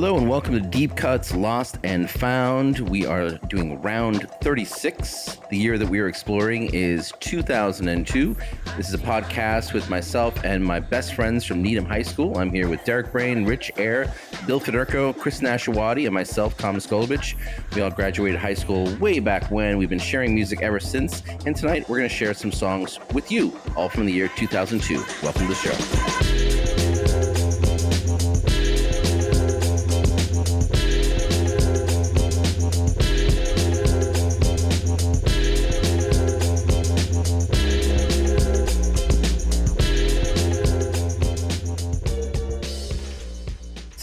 Hello and welcome to Deep Cuts Lost and Found. We are doing round 36. The year that we are exploring is 2002. This is a podcast with myself and my best friends from Needham High School. I'm here with Derek Brain, Rich Air, Bill Federko, Chris Nashawati, and myself, Thomas Golovich. We all graduated high school way back when. We've been sharing music ever since. And tonight we're going to share some songs with you, all from the year 2002. Welcome to the show.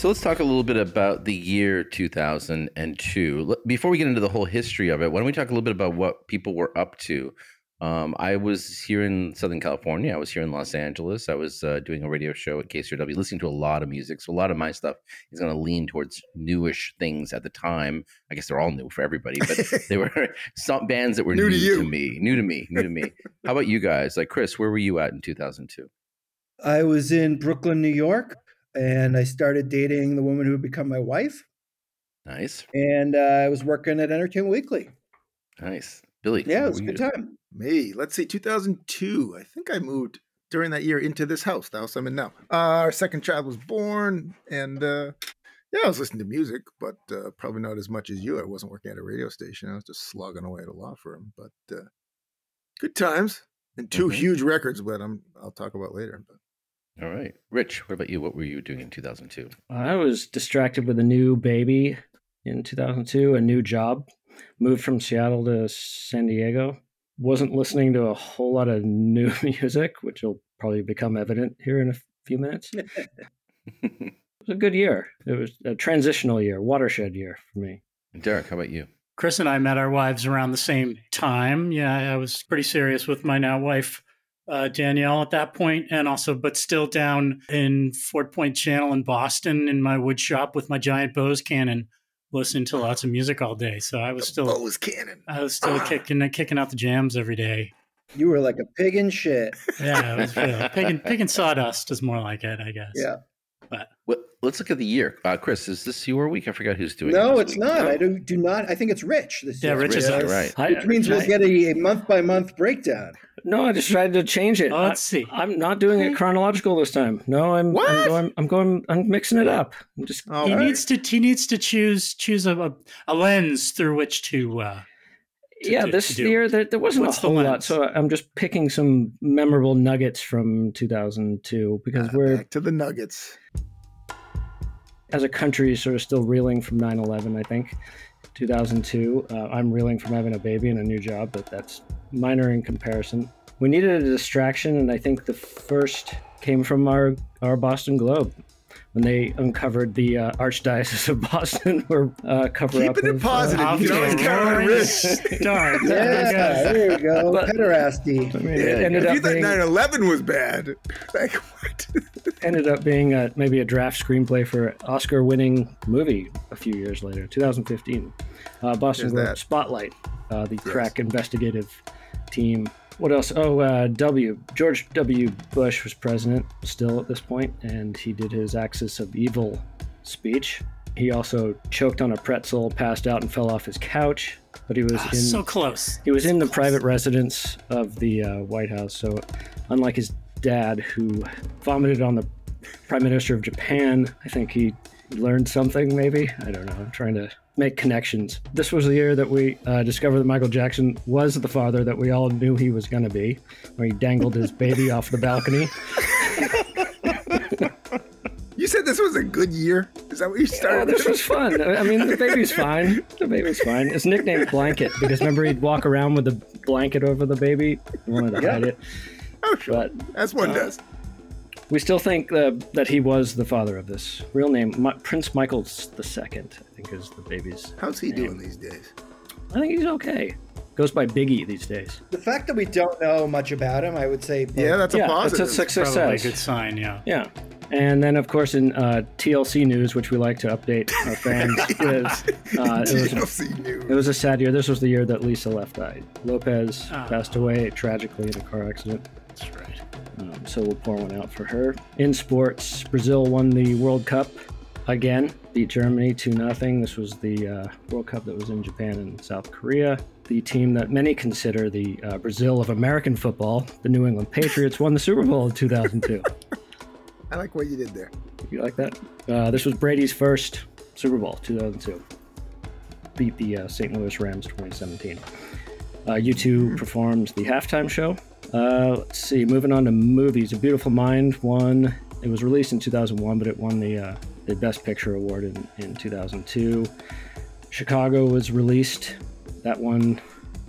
So let's talk a little bit about the year 2002. Before we get into the whole history of it, why don't we talk a little bit about what people were up to? Um, I was here in Southern California. I was here in Los Angeles. I was uh, doing a radio show at KCRW, listening to a lot of music. So a lot of my stuff is going to lean towards newish things at the time. I guess they're all new for everybody, but they were some bands that were New new, to you. me, new to me, new to me. How about you guys? Like Chris, where were you at in 2002? I was in Brooklyn, New York, and I started dating the woman who would become my wife. Nice, And uh, I was working at Entertainment Weekly. nice. Billy, Yeah, it was a good time. Me, let's see, 2002. I think I moved during that year into this house, the house I'm in now. Uh, our second child was born, and uh, yeah, I was listening to music, but uh, probably not as much as you. I wasn't working at a radio station. I was just slogging away at a law firm, but uh, good times and 2 Mhm. huge records. But I'm I'll talk about later. But All right. Rich, what about you? What were you doing in 2002? I was distracted with a new baby in 2002, a new job. Moved from Seattle to San Diego. Wasn't listening to a whole lot of new music, which will probably become evident here in a few minutes. It was a good year. It was a transitional year, watershed year for me. Derek, how about you? Chris and I met our wives around the same time. Yeah, I was pretty serious with my now wife, uh, Danielle, at that point, and also, but still down in Fort Point Channel in Boston in my wood shop with my giant Bose cannon, listening to lots of music all day. So I was still, Bose Cannon. I was still kicking, kicking out the jams every day. You were like a pig in shit. Yeah, it was really, pig, and, pig and sawdust is more like it, I guess. Yeah. Well, let's look at the year. Uh, Chris, is this your week? I forgot who's doing it. No, this it's week. not. I do, do not. I think it's Rich this Yeah, year. Rich is Rich, up. right. I, Which means we'll I- get a, a month by month breakdown. no, I decided to change it. Oh, let's see. I, am not doing it chronological this time. No, I'm, What? I'm going. I'm going. I'm mixing it up. I'm just Oh, He all right. needs to he needs to choose choose a, a, a lens through which to uh, to- yeah, to- this to do. year there, there wasn't What's a whole lot, so I'm just picking some memorable nuggets from 2002 because Ah, we're back to the Nuggets. As a country sort of still reeling from 9/11. I think 2002. Uh, I'm reeling from having a baby and a new job, but that's minor in comparison. We needed a distraction, and I think the first came from our our Boston Globe. When they uncovered the uh, Archdiocese of Boston, or uh, cover up Keeping it of, uh, positive. Off You to can a always count on start. Yeah, there you go. But- Pederasty. I mean, Yeah, ended If you up thought being 9 11 was bad, like what? ended up being uh maybe a draft screenplay for an Oscar-winning movie a few years later, 2015. Uh, Boston There's Spotlight, uh, the crack investigative team. What else? Oh, uh, W. George W. Bush was president still at this point, and he did his Axis of Evil speech. He also choked on a pretzel, passed out, and fell off his couch. But he was Ah, in so close. he was in the private residence of the uh, White House. So, unlike his dad, who vomited on the Prime Minister of Japan, I think he learned something. Maybe I don't know. I'm trying to make connections. This was the year that we uh, discovered that Michael Jackson was the father that we all knew he was going to be, where he dangled his baby off the balcony. You said this was a good year. Is that what you Yeah, started? this was fun. I mean, the baby's fine. The baby's fine. It's nicknamed Blanket because remember he'd walk around with a blanket over the baby. He wanted to hide it. oh, sure. But As one uh, does. We still think uh, that he was the father of this. Real name, Mi- Prince Michael II, I think is the baby's. How's he name. doing these days? I think he's okay. Goes by Biggie these days. The fact that we don't know much about him, I would say. both- Yeah, that's a yeah, positive. that's a success. Probably a good sign, yeah. Yeah. And then, of course, in uh, TLC news, which we like to update our fans with, uh, it, was, TLC news. it was a sad year. This was the year that Lisa Left died. Lopes Ah. passed away tragically in a car accident. That's right. Um, so we'll pour one out for her. In sports, Brazil won the World Cup again, beat Germany 2 0. This was the uh, World Cup that was in Japan and South Korea. The team that many consider the uh, Brazil of American football, the New England Patriots, won the Super Bowl in 2002. I like what you did there. You like that? Uh, this was Brady's first Super Bowl, 2002. Beat the uh, St. Louis Rams 2017. Uh, U2 performed the halftime show. Uh, let's see, moving on to movies. A Beautiful Mind won. It was released in 2001, but it won the uh, the Best Picture award in, in 2002. Chicago was released. That won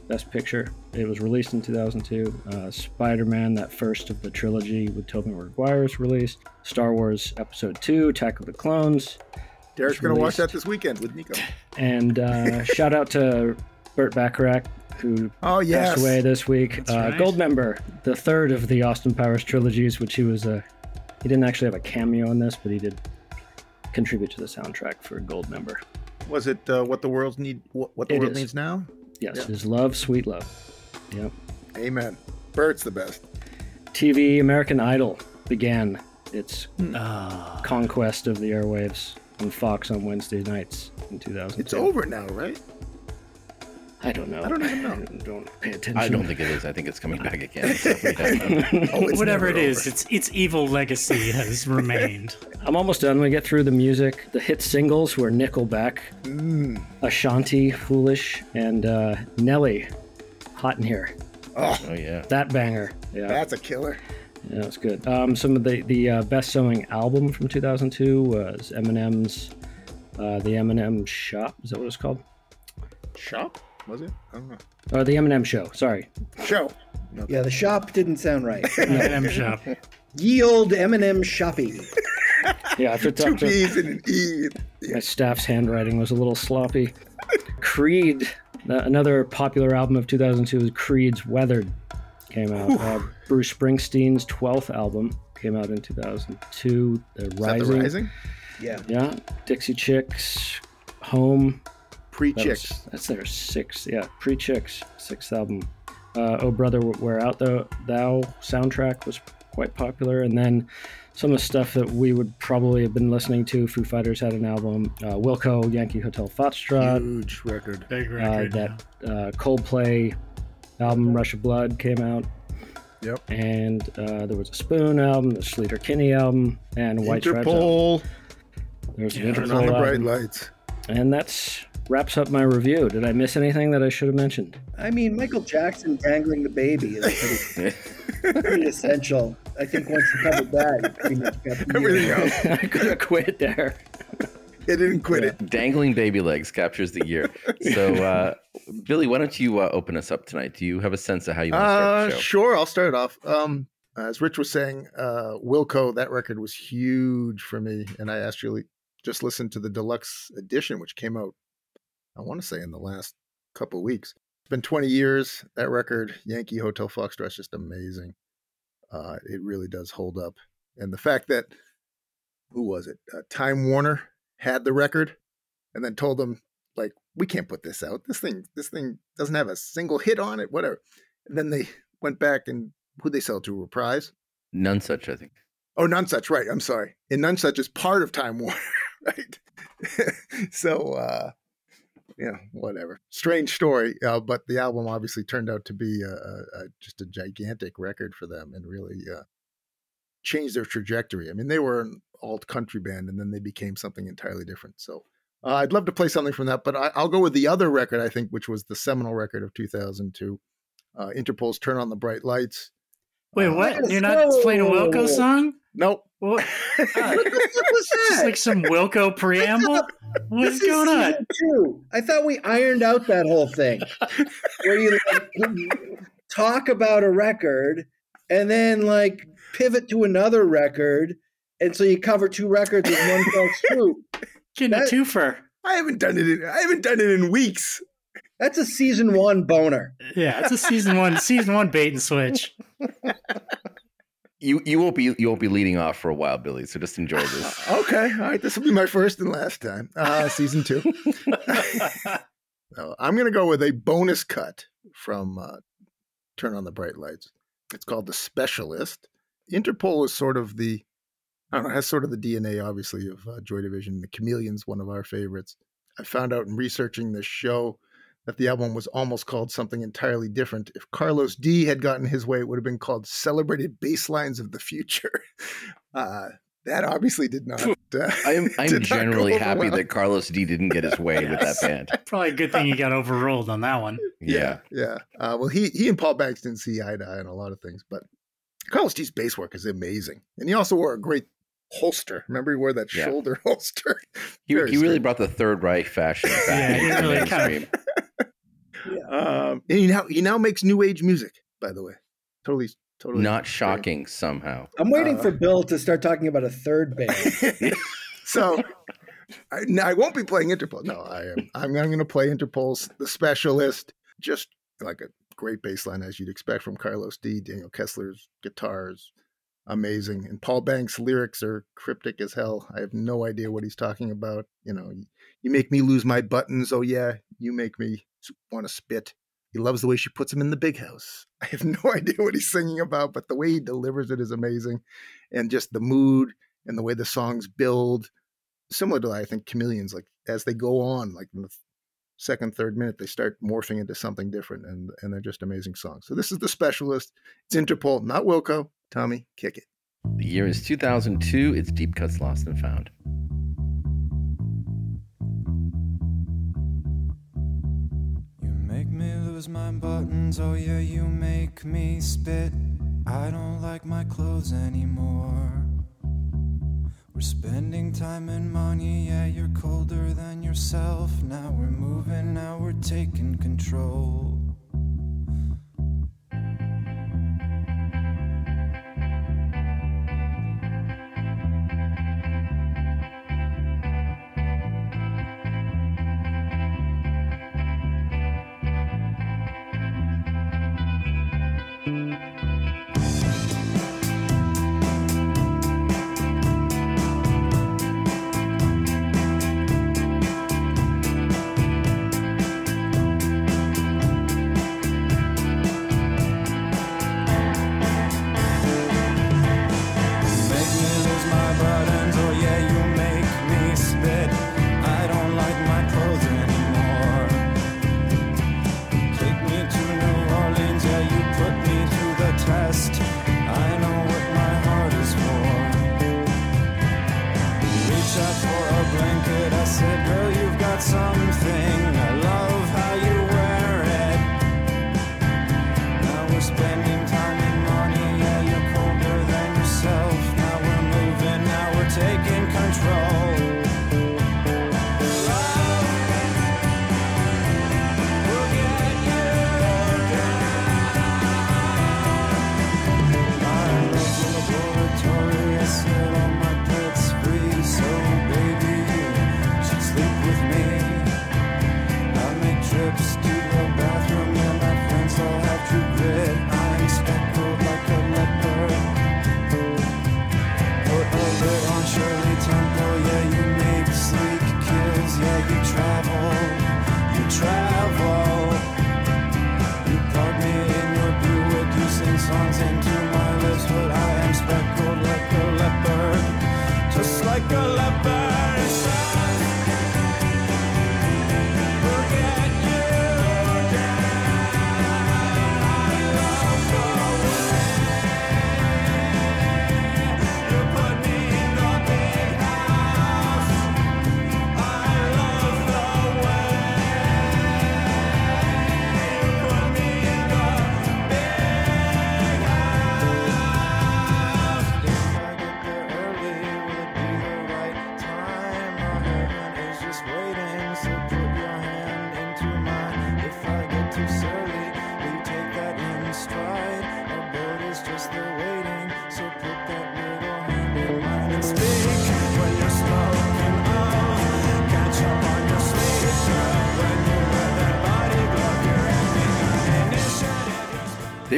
Best Picture. It was released in 2002. Uh, Spider-Man, that first of the trilogy with Tobey Maguire, was released. Star Wars Episode 2, Attack of the Clones. Derek's going to watch that this weekend with Nico. And uh, shout out to Burt Bacharach, who Oh, yes. passed away this week. That's Uh, right. Goldmember, the third of the Austin Powers trilogies, which he was a. He didn't actually have a cameo in this, but he did contribute to the soundtrack for Goldmember. Was it uh, What the World Need? What, what the It World is. Needs Now? Yes, Yeah. his love, sweet love. Yep. Amen. Burt's the best. TV American Idol began its Ah, conquest of the airwaves on Fox on Wednesday nights in 2000. It's over now, right? I don't know. I don't even know. I don't pay attention. I don't think it is. I think it's coming back again. So we don't know. Oh, it's whatever it never is, over. its its evil legacy has remained. I'm almost done. We get through the music. The hit singles were Nickelback, Mm. Ashanti, Foolish, and uh, Nelly, Hot in Here. Oh, oh yeah. That banger. Yeah, that's a killer. yeah, that's good. Um, some of the the uh, best-selling album from 2002 was Eminem's uh, "The Eminem Shop." Is that what it's called? Shop? Was it? I don't know. Or the Eminem Show. Sorry. Show. Yeah, the shop didn't sound right. M shop. Ye old Eminem shoppy. Yeah, I forgot Two to- P's and an E. My staff's handwriting was a little sloppy. Creed, uh, another popular album of 2002 was Creed's Weathered, came out. Uh, Bruce Springsteen's 12th album came out in 2002. The Is that Rising. the Rising? Yeah. Yeah. Dixie Chicks, Home. Pre That was- Chicks. that's their sixth. Yeah, Pre Chicks, sixth album. Uh, oh Brother, Where Out Thou, Thou soundtrack was quite popular. And then some of the stuff that we would probably have been listening to. Foo Fighters had an album. Uh, Wilco, Yankee Hotel Foxtrot. Huge record. Big Uh, record. that uh, Coldplay album, Rush of Blood, came out. Yep. And uh, there was a Spoon album, the Sleater Kinney album, and White Stripes album. Interpol. There an Yeah. Interpol on the bright album. lights. And that's wraps up my review. Did I miss anything that I should have mentioned? I mean, Michael Jackson dangling the baby is pretty, pretty essential. I think once you covered that, you pretty much got the Everything year. else. I could have quit there. It didn't quit it. Dangling baby legs captures the year. So, uh, Billy, why don't you uh, open us up tonight? Do you have a sense of how you want to start Uh, the show? sure, I'll start it off. Um, as Rich was saying, uh, Wilco, that record was huge for me, and I actually just listened to the deluxe edition, which came out, I want to say, in the last couple weeks. It's been 20 years. That record, Yankee Hotel Foxtrot, is just amazing. Uh, it really does hold up, and the fact that who was it? Uh, Time Warner had the record, and then told them like, we can't put this out. This thing, this thing doesn't have a single hit on it. Whatever. And then they went back and who they sell to Reprise? Nonesuch, I think. Oh, Nonesuch, right. I'm sorry. And Nonesuch is part of Time Warner, right? so, uh, yeah, whatever. Strange story, uh, but the album obviously turned out to be a, a, just a gigantic record for them and really uh, changed their trajectory. I mean, they were an alt country band and then they became something entirely different. So, uh, I'd love to play something from that, but I, I'll go with the other record, I think, which was the seminal record of 2002 uh, Interpol's Turn on the Bright Lights. Wait, Uh, what? You're not playing a Wilco song? Nope. What? What the fuck was Just that? like some Wilco preamble. What's going on? Two. I thought we ironed out that whole thing where you like, talk about a record and then like pivot to another record, and so you cover two records in one fell swoop. Getting a That- twofer. I haven't done it. In, I haven't done it in weeks. That's a season one boner. Yeah, it's a season one, season one bait and switch. You you won't be you won't be leading off for a while, Billy. So just enjoy this. Okay, all right. This will be my first and last time. Uh, season two. So I'm going to go with a bonus cut from uh, Turn on the Bright Lights. It's called The Specialist. Interpol is sort of the, I don't know, has sort of the DNA, obviously, of uh, Joy Division. The Chameleon's one of our favorites. I found out in researching this show that the album was almost called something entirely different. If Carlos D had gotten his way, it would have been called Celebrated Basslines of the Future. Uh, that obviously did not. Uh, I'm I'm did generally over happy well. that Carlos D didn't get his way with that band. Probably a good thing he got overruled on that one. Yeah. yeah. Uh, well, he he and Paul Banks didn't see eye to eye on a lot of things, but Carlos D's bass work is amazing, and he also wore a great holster. Remember, he wore that Yeah. shoulder holster. He, he really strange. brought the third Reich fashion back Yeah, he really kind of- mainstream. Um, and he now he now makes new age music. By the way, totally totally Not shocking somehow. I'm waiting Uh, for Bill to start talking about a third band. so I, no, I won't be playing Interpol. No, I am. I'm, I'm going to play Interpol's The Specialist. Just like a great bass line as you'd expect from Carlos D. Daniel Kessler's guitars, amazing, and Paul Banks' lyrics are cryptic as hell. I have no idea what he's talking about. You know, you make me lose my buttons. Oh yeah, you make me want to spit. He loves the way she puts him in the big house. I have no idea what he's singing about, but the way he delivers it is amazing. And just the mood and the way the songs build, similar to, I think, Chameleons, like as they go on, like in the second, third minute, they start morphing into something different and, and they're just amazing songs. So this is The Specialist. It's Interpol, not Wilco. Tommy, kick it. The year is 2002. It's Deep Cuts Lost and Found. You make me lose my buttons, oh yeah, you make me spit. I don't like my clothes anymore. We're spending time and money, yeah, you're colder than yourself. Now we're moving, now we're taking control.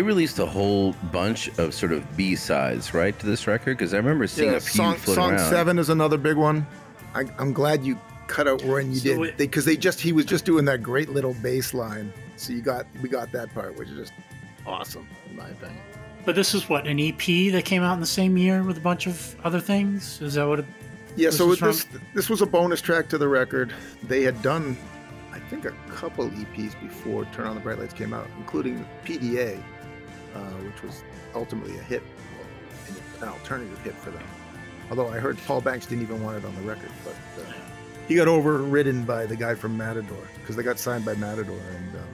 Released a whole bunch of sort of B sides, right, to this record? Because I remember seeing a few song, floating song around. seven is another big one. I, I'm glad you cut out when you So did it- because they, just he was just doing that great little bass line. So you got we got that part, which is just awesome in my opinion. But this is what an EP that came out in the same year with a bunch of other things. Is that what? It, Yeah, This so was this this was a bonus track to the record. They had done, I think, a couple EPs before Turn on the Bright Lights came out, including PDA, uh, which was ultimately a hit, an alternative hit for them. Although I heard Paul Banks didn't even want it on the record, but uh, he got overridden by the guy from Matador because they got signed by Matador, and um,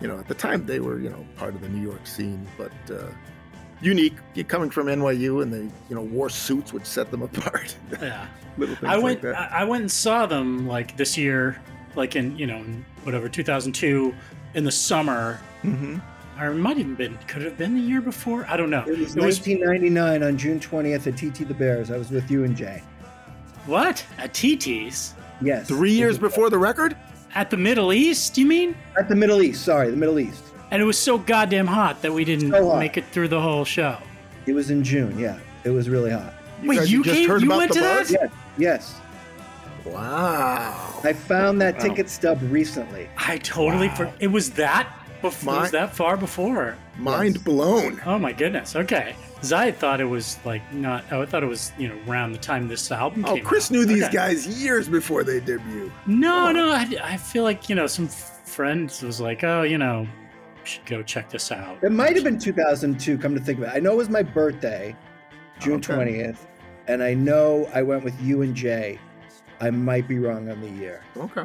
you know at the time they were you know part of the New York scene, but. Uh, Unique, coming from NYU, and they, you know, wore suits would set them apart. yeah. Little things I went. like that. I I went and saw them like this year, like in you know in whatever 2002 in the summer. Mm-hmm. Or it might even been. Could have been the year before. I don't know. It was It was 1999 on June 20th at TT the Bears. I was with you and Jay. what at TT's Yes. Three years before the record? at the Middle East. You mean? At the Middle East. Sorry, the Middle East. And it was so goddamn hot that we didn't So make it through the whole show. It was in June. Yeah, it was really hot. Wait, you just came- heard you went the to that? Yes. Yes. Wow. I found that Wow. ticket stub recently. I totally. Wow. For, it was that. Bef- My- was that far before. Mind blown. Oh my goodness. Okay. Because I thought it was like not. Oh, I thought it was you know around the time this album Oh, came Chris out. knew these Okay. guys years before they debuted. No, no. I, I feel like you know some friends was like, oh, you know, should go check this out. It might have been 2002. Come to think of it, I know it was my birthday, June Okay. 20th, and I know I went with you and Jay. I might be wrong on the year. Okay.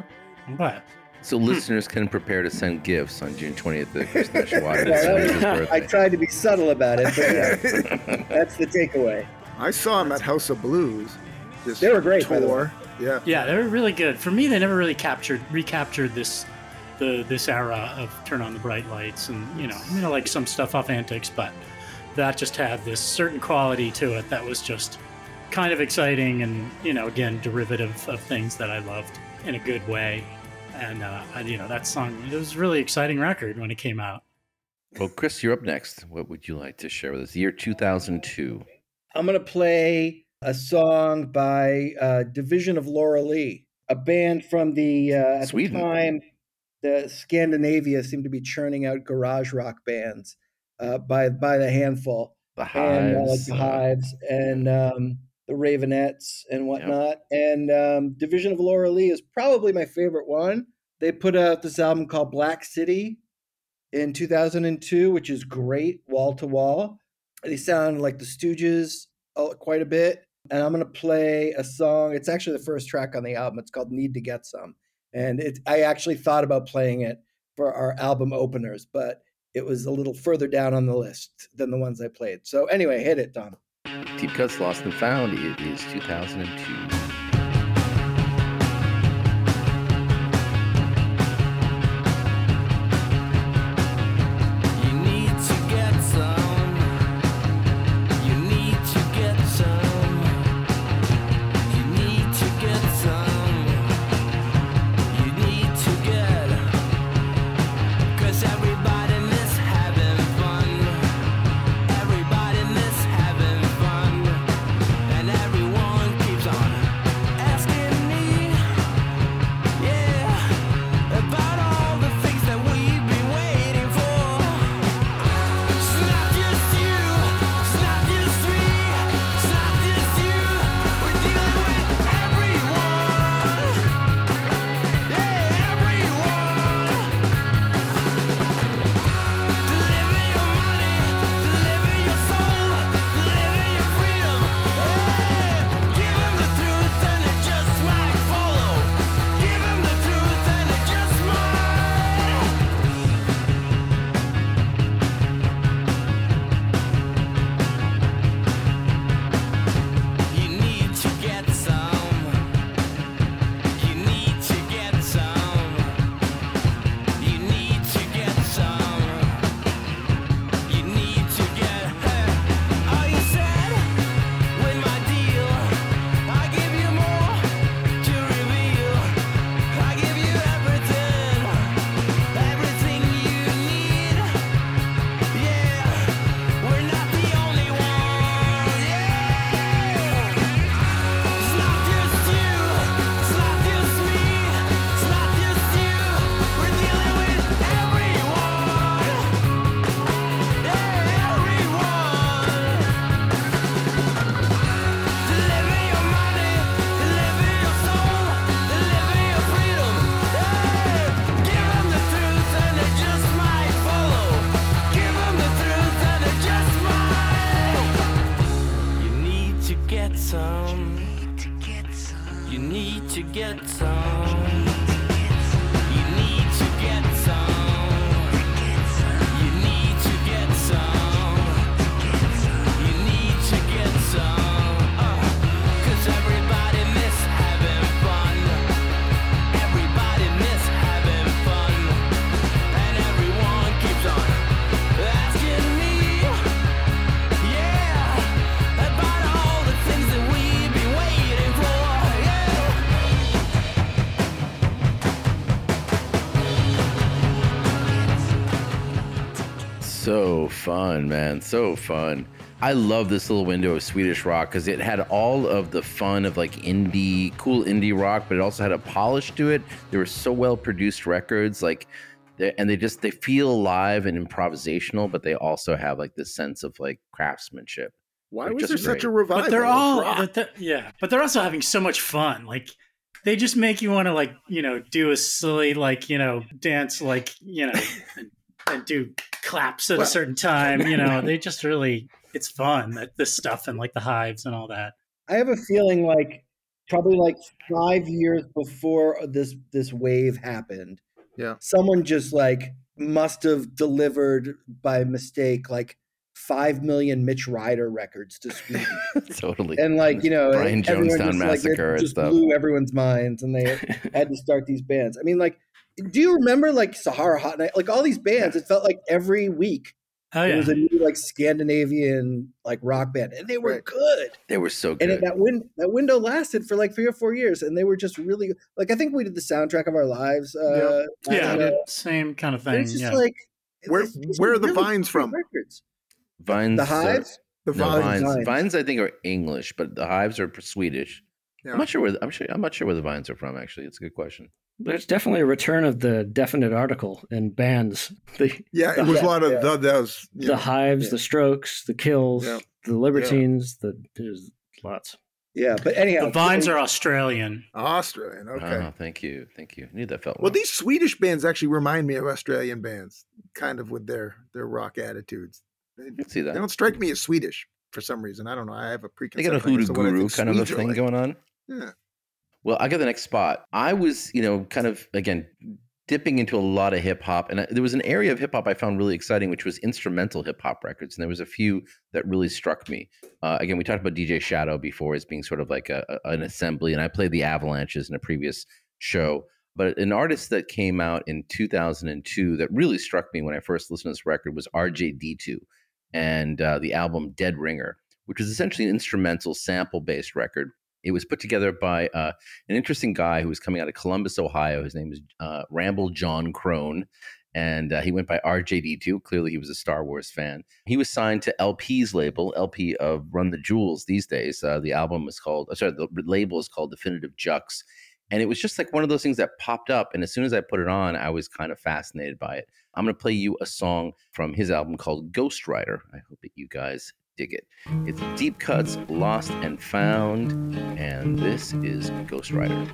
What? So hmm. listeners can prepare to send gifts on June 20th to Chris Neshwada. Well, I tried to be subtle about it, but yeah, that's the takeaway. I saw him at House of Blues. This They were great, by the tour. Yeah. Yeah, they were really good. For me, they never really captured, recaptured this, the this era of Turn on the Bright Lights, and you know, you know, like some stuff off Antics, but that just had this certain quality to it that was just kind of exciting, and you know, again, derivative of things that I loved in a good way. And uh, I, you know, that song, it was a really exciting record when it came out. Well, Chris, you're up next. What would you like to share with us? The year 2002. I'm gonna play a song by uh, Division of Laura Lee, a band from the uh, at Sweden. the time. The Scandinavia seemed to be churning out garage rock bands uh, by by the handful. The and uh, like Hives. the uh, Hives and um, the Raveonettes and whatnot. And um, Division of Laura Lee is probably my favorite one. They put out this album called Black City in 2002, which is great, wall to wall. They sound like the Stooges uh, quite a bit. And I'm going to play a song. It's actually the first track on the album. It's called Need to Get Some. And it, I actually thought about playing it for our album openers, but it was a little further down on the list than the ones I played. So anyway, hit it, Tom. Deep Cuts Lost and Found. It is 2002. Fun, man. So fun. I love this little window of Swedish rock because it had all of the fun of like indie, cool indie rock, but it also had a polish to it. There were so well produced records, like, and they just they feel alive and improvisational, but they also have like this sense of like craftsmanship. Why was just there such a great. revival? but they're of all rock? but they're- yeah but they're also having so much fun like they just make you want to like you know do a silly like you know dance like you know and, and do claps at Well- a certain time you know they just really it's fun that this stuff and like the hives and all that I have a feeling like probably like five years before this this wave happened. Yeah. Someone just like must have delivered by mistake like five million Mitch Ryder records to Sweden. totally. and like, you know, Brian everyone Jonestown just, like, it Massacre and just stuff. blew everyone's minds and they had to start these bands. I mean, like, do you remember like Sahara Hot Night? Like all these bands, it felt like every week oh there yeah was a new like Scandinavian like rock band, and they were Right. good. they were so good. And that win- that window lasted for like three or four years, and they were just really like I think we did the soundtrack of our lives. Uh, yeah and, uh, same kind of and thing it's just yeah like Where- it's- these where are are the really vines from? Records. Vines, The Hives. the no, vines. vines. Vines. Vines, I think, are English, but the hives are Swedish. Yeah. I'm not sure where I'm sure I'm not sure where the vines are from. Actually, it's a good question. There's definitely a return of the definite article in bands. The, Yeah, it was a lot of yeah. the those. you the know, Hives, yeah. the Strokes, the Kills, Yeah. the Libertines. The there's lots. Yeah, but anyhow, the vines are australian Australian. Okay. Oh, thank you, thank you. I knew that felt Well, wrong. these Swedish bands actually remind me of Australian bands, kind of with their their rock attitudes. They, can see that. they don't strike me as Swedish for some reason. I don't know. I have a They preconceived. got a thing hoodoo to what I guru think kind of a thing like. going on. Yeah. Well, I got the next spot. I was, you know, kind of again dipping into a lot of hip hop, and I, there was an area of hip hop I found really exciting, which was instrumental hip hop records, and there was a few that really struck me. Uh, again, we talked about DJ Shadow before as being sort of like a, a- an assembly, and I played the Avalanches in a previous show. But an artist that came out in 2002 that really struck me when I first listened to this record was RJD2 and uh, the album Dead Ringer, which was essentially an instrumental sample based record. It was put together by uh, an interesting guy who was coming out of Columbus, Ohio. His name is uh, Ramble Jon Krohn, and uh, he went by RJD2. Clearly, he was a Star Wars fan. He was signed to El-P's label, El-P of Run the Jewels these days. Uh, the album is called, sorry, the label is called Definitive Jux. And it was just like one of those things that popped up. And as soon as I put it on, I was kind of fascinated by it. I'm going to play you a song from his album called Ghost Rider. I hope that you guys dig it. It's Deep Cuts, Lost and Found, and this is Ghost Rider.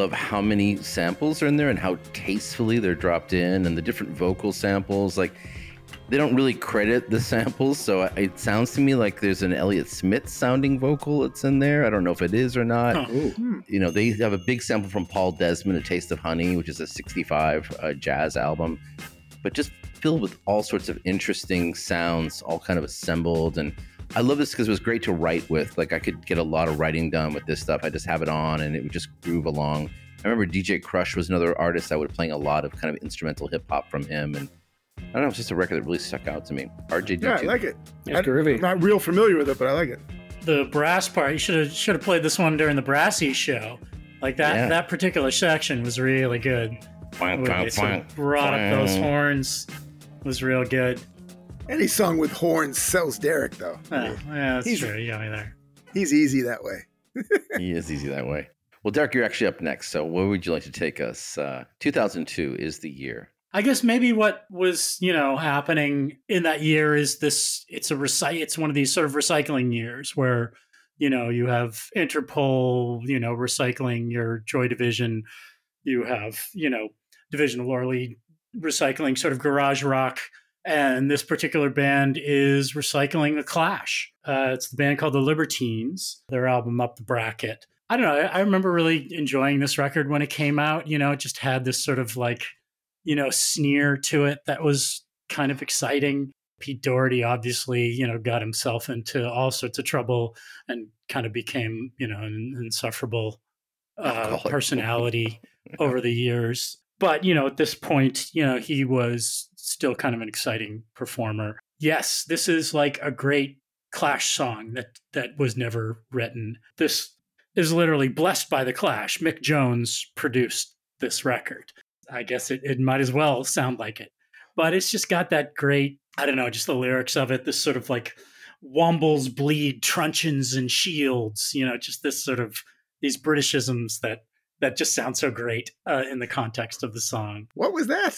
Love how many samples are in there and how tastefully they're dropped in and the different vocal samples. Like, they don't really credit the samples, so it sounds to me like there's an Elliott Smith sounding vocal that's in there. I don't know if it is or not. Huh. You know, they have a big sample from Paul Desmond, A Taste of Honey, which is a 65 uh, jazz album, but just filled with all sorts of interesting sounds, all kind of assembled. And I love this because it was great to write with. Like, I could get a lot of writing done with this stuff. I just have it on and it would just groove along. I remember DJ Krush was another artist I would playing a lot of kind of instrumental hip hop from him. And I don't know, it's just a record that really stuck out to me. RJD. Yeah, I like it. It's I- groovy. I'm not real familiar with it, but I like it. The brass part, you should have should have played this one during the brassy show. Like that Yeah. that particular section was really good. Wank, When wank, they sort brought up those horns was real good. Any song with horns sells Derek, though. Oh, yeah, that's He's- true. You got me there. He's easy that way. he is easy that way. Well, Derek, you're actually up next. So, where would you like to take us? Uh, 2002 is the year. I guess maybe what was you know happening in that year is this. It's a recy- It's one of these sort of recycling years where you know you have Interpol, you know, recycling your Joy Division. You have you know Division of Laura Lee recycling sort of garage rock. And this particular band is recycling the Clash. Uh, it's the band called the Libertines. Their album Up the Bracket. I don't know. I, I remember really enjoying this record when it came out. You know, it just had this sort of like you know, sneer to it that was kind of exciting. Pete Doherty obviously, you know, got himself into all sorts of trouble and kind of became, you know, an insufferable uh, personality over the years. But, you know, at this point, you know, he was still kind of an exciting performer. Yes, this is like a great Clash song that that was never written. This is literally blessed by the Clash. Mick Jones produced this record. I guess it, it might as well sound like it. But it's just got that great, I don't know, just the lyrics of it, this sort of like wombles bleed truncheons and shields, you know, just this sort of these Britishisms that that just sound so great uh, in the context of the song. What was that?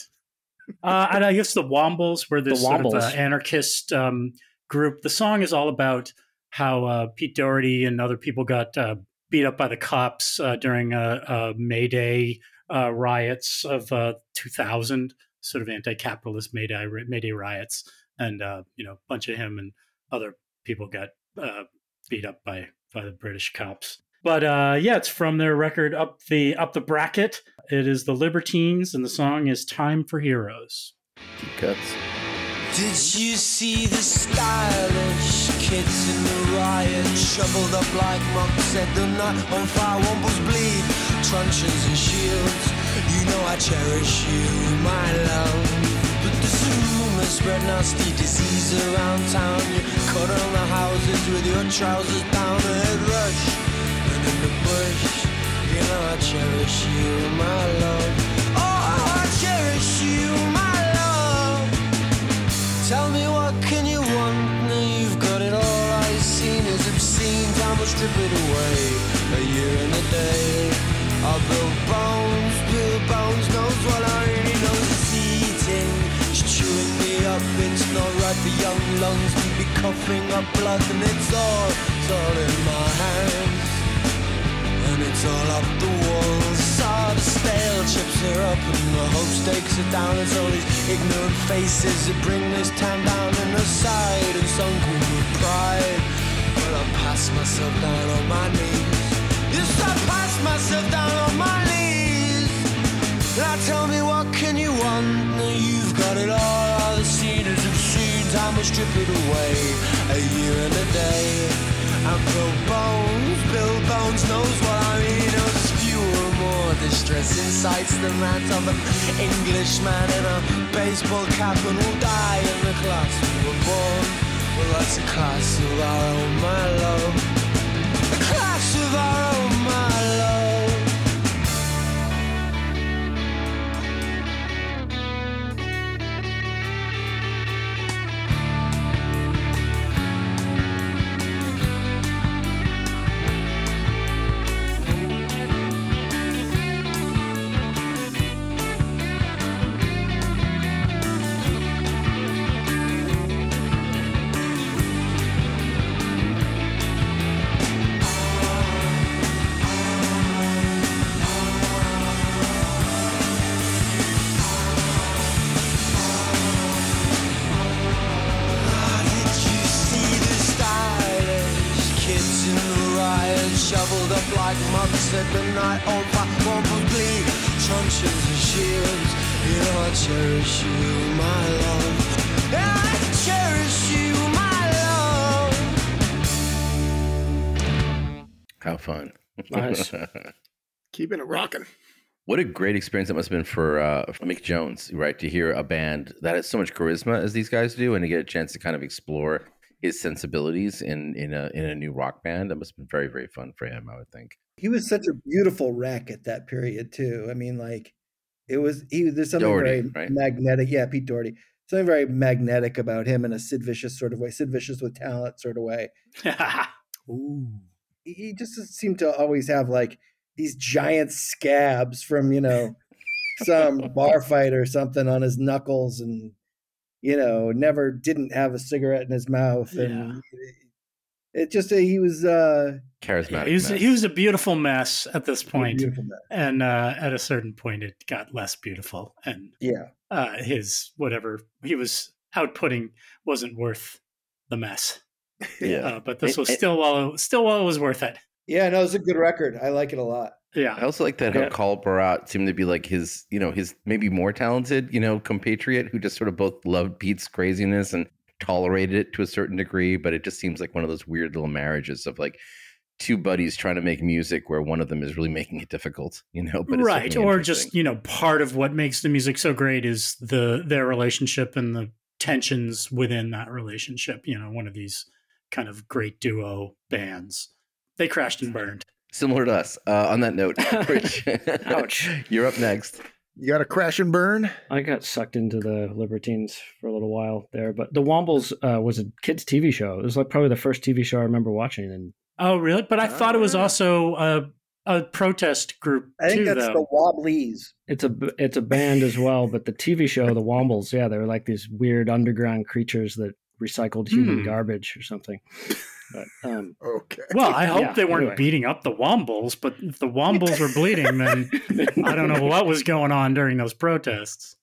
Uh, and I guess the Wombles were this The sort of uh, anarchist um, group. The song is all about how uh, Pete Doherty and other people got uh, beat up by the cops uh, during a, a May Day uh, riots of uh, 2000, sort of anti-capitalist May Day, May Day riots, and uh, you know, a bunch of him and other people got uh, beat up by by the British cops. But uh, yeah, it's from their record up the up the bracket. It is the Libertines, and the song is "Time for Heroes." Deep cuts. Did you see the stylish kids in the riot? Shoveled up like monks, set the night on fire, wombles bleed, truncheons and shields. You know I cherish you, my love. But there's a rumor spread nasty disease around town. You cut on the houses with your trousers down, a head rush. And in the bush, I cherish you, my love. Oh, I cherish you, my love. Tell me what can you want? Now you've got it all. You've seen is obscene. Time will strip it away. A year and a day. I build bones, Bill Bones knows what I really know. It's eating, it's chewing me up. It's not right for young lungs to be coughing up blood, and it's all, it's all in my hands. It's all up the walls. The stale chips are up and the hope stakes are down. It's all these ignorant faces that bring this town down in and aside and sunken with pride. But I pass myself down on my knees. Yes, I pass myself down on my knees. Now tell me what can you want? Now you've got it all. All the seen is obscene. Time will strip it away. A year and a day. And Bill Bones, Bill Bones knows what I mean. There's fewer, more distressing sights than that of an Englishman in a baseball cap and will die in the class we were born. Well, that's a class of our own, my love. A class of our own, like mugs. Set the night on fire. Wombles bleed, truncheons and shields. Yeah, I cherish you, my love. Yeah, I cherish you, my love. How fun. Nice. Keeping it rocking. What a great experience that must have been for, uh, for Mick Jones, right? To hear a band that has so much charisma as these guys do, and to get a chance to kind of explore his sensibilities in in a in a new rock band. That must have been very very fun for him, I would think. He was such a beautiful wreck at that period too. I mean, like it was he. There's something Doherty, very right? magnetic. Yeah, Pete Doherty. Something very magnetic about him in a Sid Vicious sort of way. Sid Vicious with talent sort of way. Ooh. He- He just seemed to always have like these giant scabs from you know some bar fight or something on his knuckles, and you know never didn't have a cigarette in his mouth, and it just he was uh, Charismatic. he was mess. he was a beautiful mess at this point, beautiful and uh, at a certain point, it got less beautiful, and Yeah. uh, his whatever he was outputting wasn't worth the mess. yeah. Uh, but this And- was and- still while still while it was worth it. Yeah, no, it's a good record. I like it a lot. Yeah, I also like that how Yeah. Carl Barat seemed to be like his, you know, his maybe more talented, you know, compatriot who just sort of both loved Pete's craziness and tolerated it to a certain degree. But it just seems like one of those weird little marriages of like two buddies trying to make music where one of them is really making it difficult, you know. But it's right. Or just you know, part of what makes the music so great is the their relationship and the tensions within that relationship. You know, one of these kind of great duo bands. They crashed and burned. similar to us. Uh, on that note, Rich, Ouch. you're up next. You got to crash and burn. I got sucked into the Libertines for a little while there, but the Wombles uh, was a kids' TV show. It was like probably the first TV show I remember watching, and Oh, really? But I thought it was also a a protest group I think too, that's though. the Wobblies. it's a b- it's a band as well. But the TV show, the Wombles, yeah, they were like these weird underground creatures that recycled human Hmm. garbage or something. But um, Okay. Well, I hope Yeah, they weren't anyway. beating up the Wombles, but if the Wombles were bleeding, then I don't know what was going on during those protests.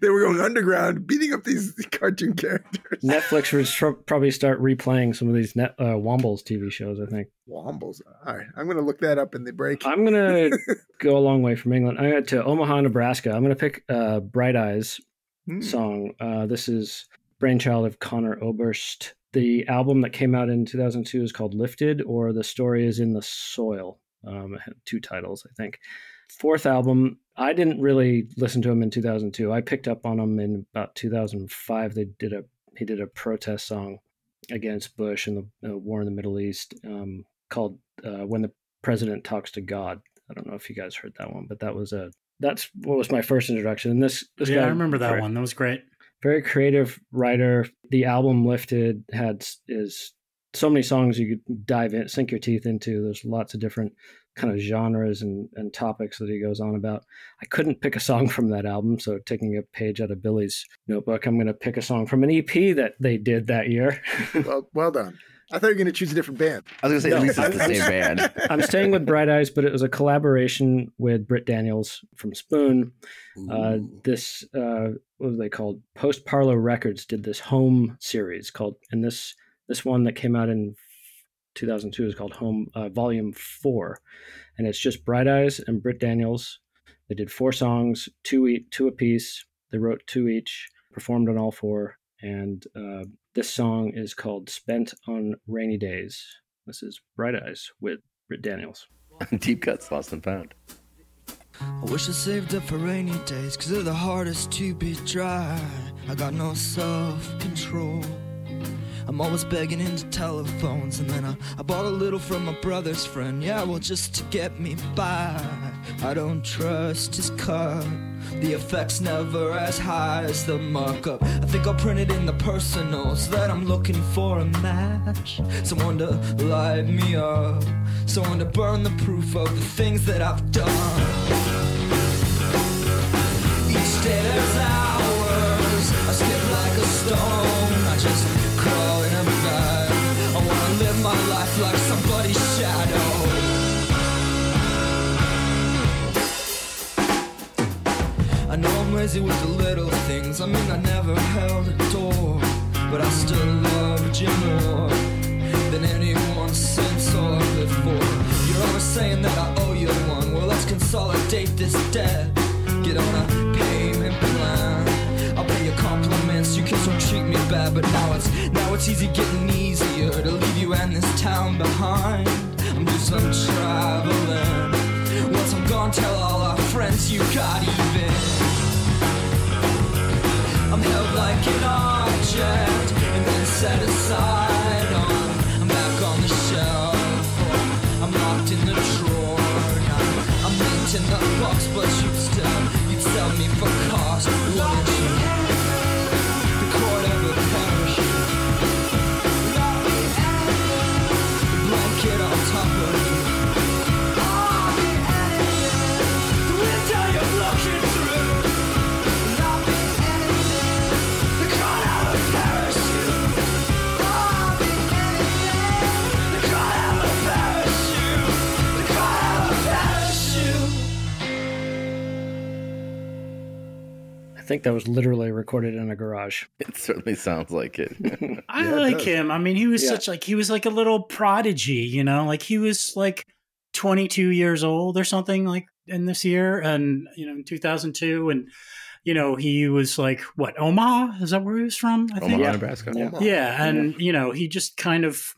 They were going underground, beating up these cartoon characters. Netflix would tr- probably start replaying some of these net, uh, Wombles TV shows. I think. Wombles. All right. I'm going to look that up in the break. I'm gonna go a long way from England. I got to Omaha, Nebraska. I'm gonna pick uh, "Bright Eyes" Hmm. song. Uh, this is brainchild of Conor Oberst. The album that came out in 2002 is called "Lifted," or "The Story Is in the Soil." Um, two titles, I think. Fourth album. I didn't really listen to him in 2002. I picked up on him in about 2005. They did a he did a protest song against Bush and the uh, war in the Middle East um, called uh, "When the President Talks to God." I don't know if you guys heard that one, but that was a that's what was my first introduction. And this this yeah, guy I remember that very- one. That was great. very creative writer. The album Lifted had is so many songs you could dive in, sink your teeth into. There's lots of different kind of genres and, and topics that he goes on about. I couldn't pick a song from that album, so taking a page out of Billy's notebook, I'm going to pick a song from an EP that they did that year. well, well done. I thought you were going to choose a different band. I was gonna say at least it's the same band. I'm staying with Bright Eyes, but it was a collaboration with Britt Daniels from Spoon. Uh, this uh, what was they called? Post-Parlo Records did this home series called, and this this one that came out in 2002 is called Home uh, Volume Four, and it's just Bright Eyes and Britt Daniels. They did four songs, two e- two apiece. They wrote two each, performed on all four, and uh, this song is called "Spent on Rainy Days." This is Bright Eyes with Britt Daniels. Deep cuts, lost and found. I wish I saved up for rainy days, cause they're the hardest to be dry. I got no self control. I'm always begging into telephones, and then I, I bought a little from my brother's friend. Yeah, well, just to get me by. I don't trust his cut. The effect's never as high as the markup. I think I'll print it in the personals that I'm looking for a match. Someone to light me up, someone to burn the proof of the things that I've done. Each day there's hours. I skip like a stone. I just I'm with the little things. I mean, I never held a door, but I still loved you more. than anyone since all I've lived for. You're always saying that I owe you one. Well, let's consolidate this debt. Get on a payment plan. I'll pay you compliments. You can still treat me bad, but now it's now it's easy getting easier to leave you and this town behind. I'm doing some traveling. Once I'm gone, tell all our friends you got even. I'm held like an object and then set aside on. I'm back on the shelf. I'm locked in the drawer now. I'm linked in the box, but you'd still you'd sell me for cost, wouldn't you? Think that was literally recorded in a garage. It certainly sounds like it. I Yeah, it like does. him. I mean, he was Yeah. such like he was like a little prodigy, you know, like he was like 22 years old or something like in this year and you know in 2002 and you know he was like what Omaha is that where he was from I think Omaha, Nebraska. Yeah. yeah and you know he just kind of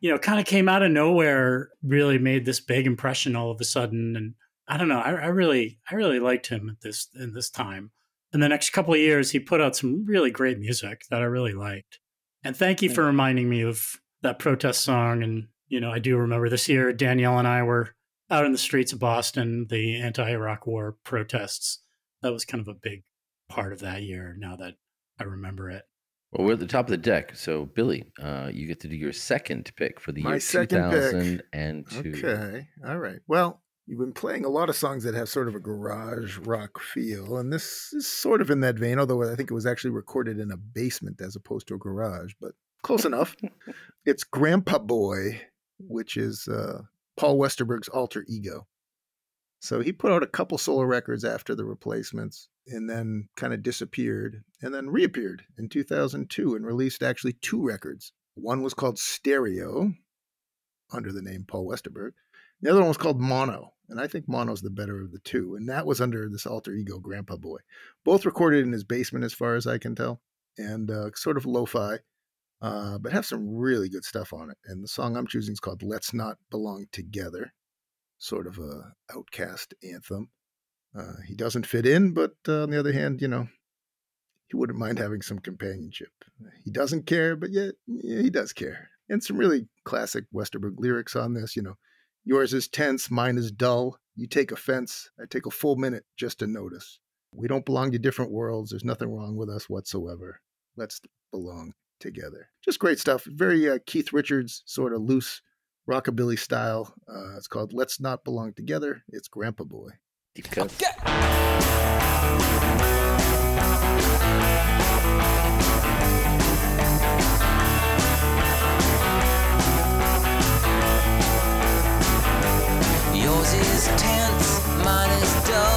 you know kind of came out of nowhere really made this big impression all of a sudden and i don't know i, I really i really liked him at this in this time in the next couple of years he put out some really great music that i really liked and thank you for reminding me of that protest song and you know i do remember this year danielle and i were out in the streets of boston the anti-iraq war protests that was kind of a big part of that year now that i remember it Well, we're at the top of the deck. So, Billy, uh, you get to do your second pick for the My year second pick. 2002. Okay. All right. Well, you've been playing a lot of songs that have sort of a garage rock feel, and this is sort of in that vein, although I think it was actually recorded in a basement as opposed to a garage, but close enough. It's Grandpaboy, which is uh, Paul Westerberg's alter ego. So he put out a couple solo records after the replacements and then kind of disappeared and then reappeared in 2002 and released actually two records. One was called Stereo under the name Paul Westerberg. The other one was called Mono, and I think Mono's the better of the two. And that was under this alter ego, Grandpaboy. Both recorded in his basement, as far as I can tell, and uh, sort of lo fi, uh, but have some really good stuff on it. And the song I'm choosing is called Let's Not Belong Together, sort of a outcast anthem. Uh, he doesn't fit in, but uh, on the other hand, you know, he wouldn't mind having some companionship. He doesn't care, but yet yeah, he does care. And some really classic Westerberg lyrics on this, you know. Yours is tense, mine is dull. You take offense, I take a full minute just to notice. We don't belong to different worlds. There's nothing wrong with us whatsoever. Let's belong together. Just great stuff. Very uh, Keith Richards sort of loose rockabilly style. Uh, it's called Let's Not Belong Together. It's Grandpaboy. Deep cuts. Yours is tense, mine is dull.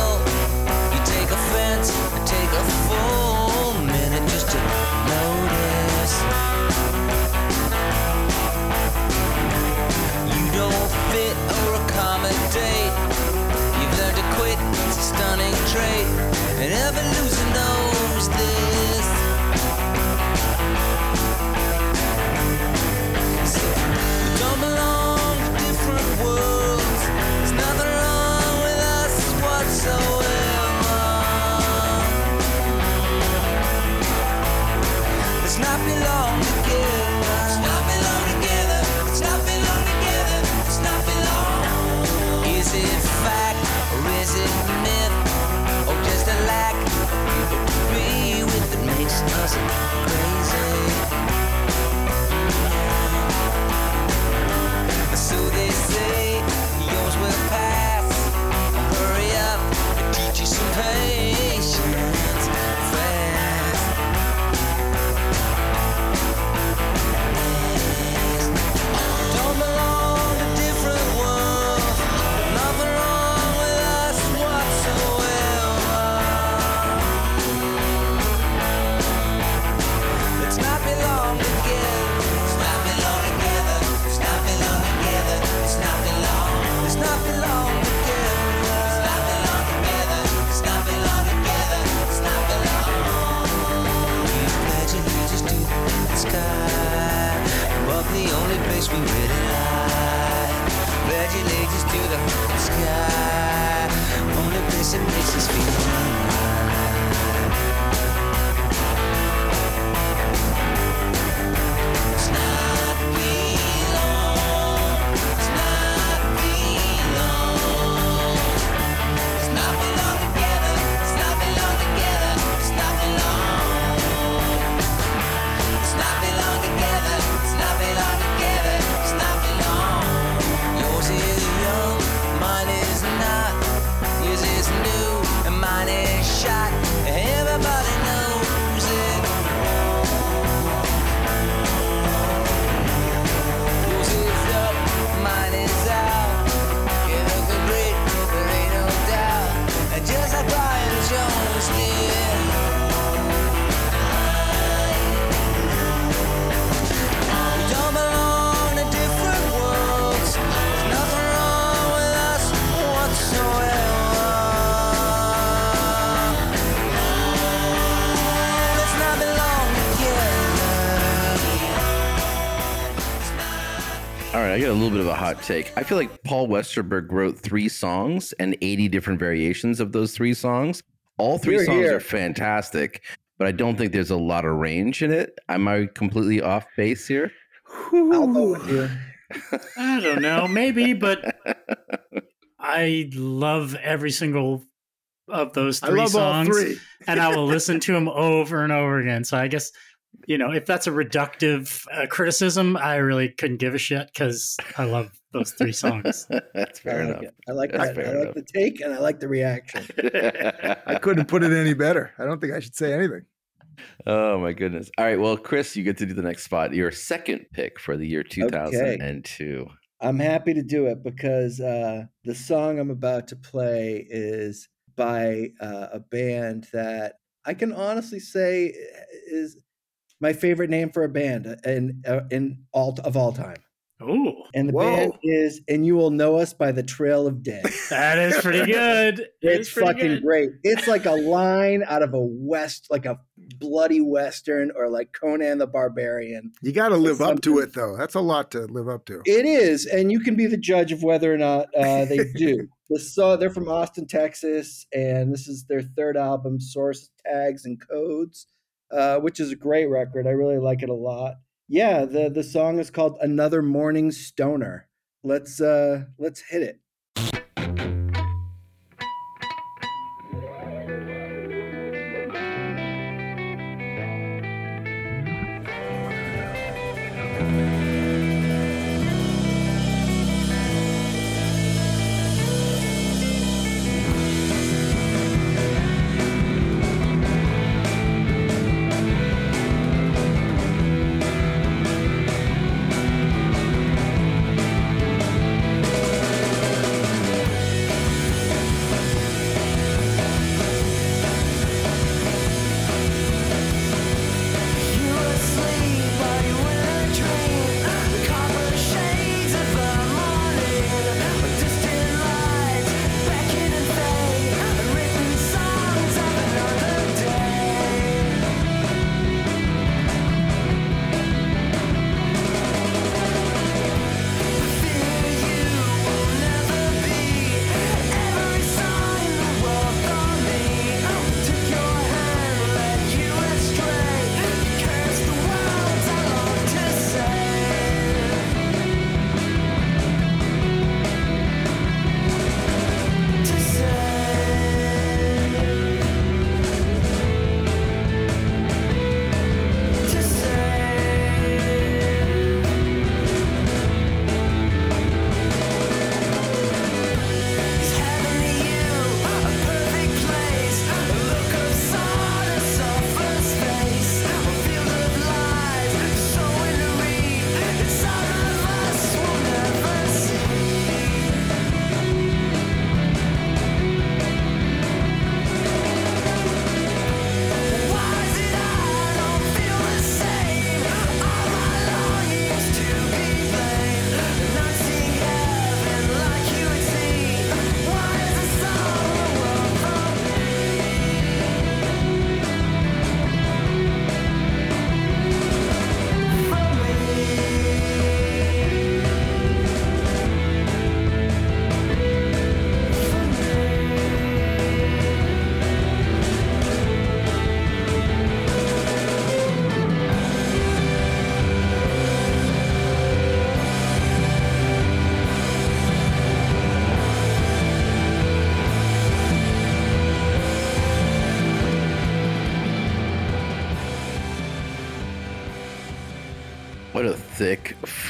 I got a little bit of a hot take. I feel like Paul Westerberg wrote three songs and 80 different variations of those three songs. All three Hear, songs hear. are fantastic, but I don't think there's a lot of range in it. Am I completely off base here? I'll go with you. I don't know, maybe, but I love every single of those I three love songs, all three. and I will listen to them over and over again. So I guess you know if that's a reductive uh, criticism, I really couldn't give a shit because I love those three songs. That's I fair like enough. it. I like That's that. fair I like the take and I like the reaction. I couldn't put it any better. I don't think I should say anything. oh my goodness. All right, well, Chris, you get to do the next spot. Your second pick for the year 2002. I'm happy to do it because uh, the song I'm about to play is by uh, a band that I can honestly say is my favorite name for a band in uh, in all of all time. Ooh, And the Whoa. band is "And You Will Know Us" by the Trail of Dead. that is pretty good. It's pretty fucking good. great. It's like a line out of a west, like a bloody western, or like Conan the Barbarian. You got to live up to it, though. That's a lot to live up to. It is, and you can be the judge of whether or not uh, they do. the so they're from Austin, Texas, and this is their third album, Source Tags and Codes, uh, which is a great record. I really like it a lot. Yeah, the the song is called "Another Morning Stoner." Let's uh, let's hit it.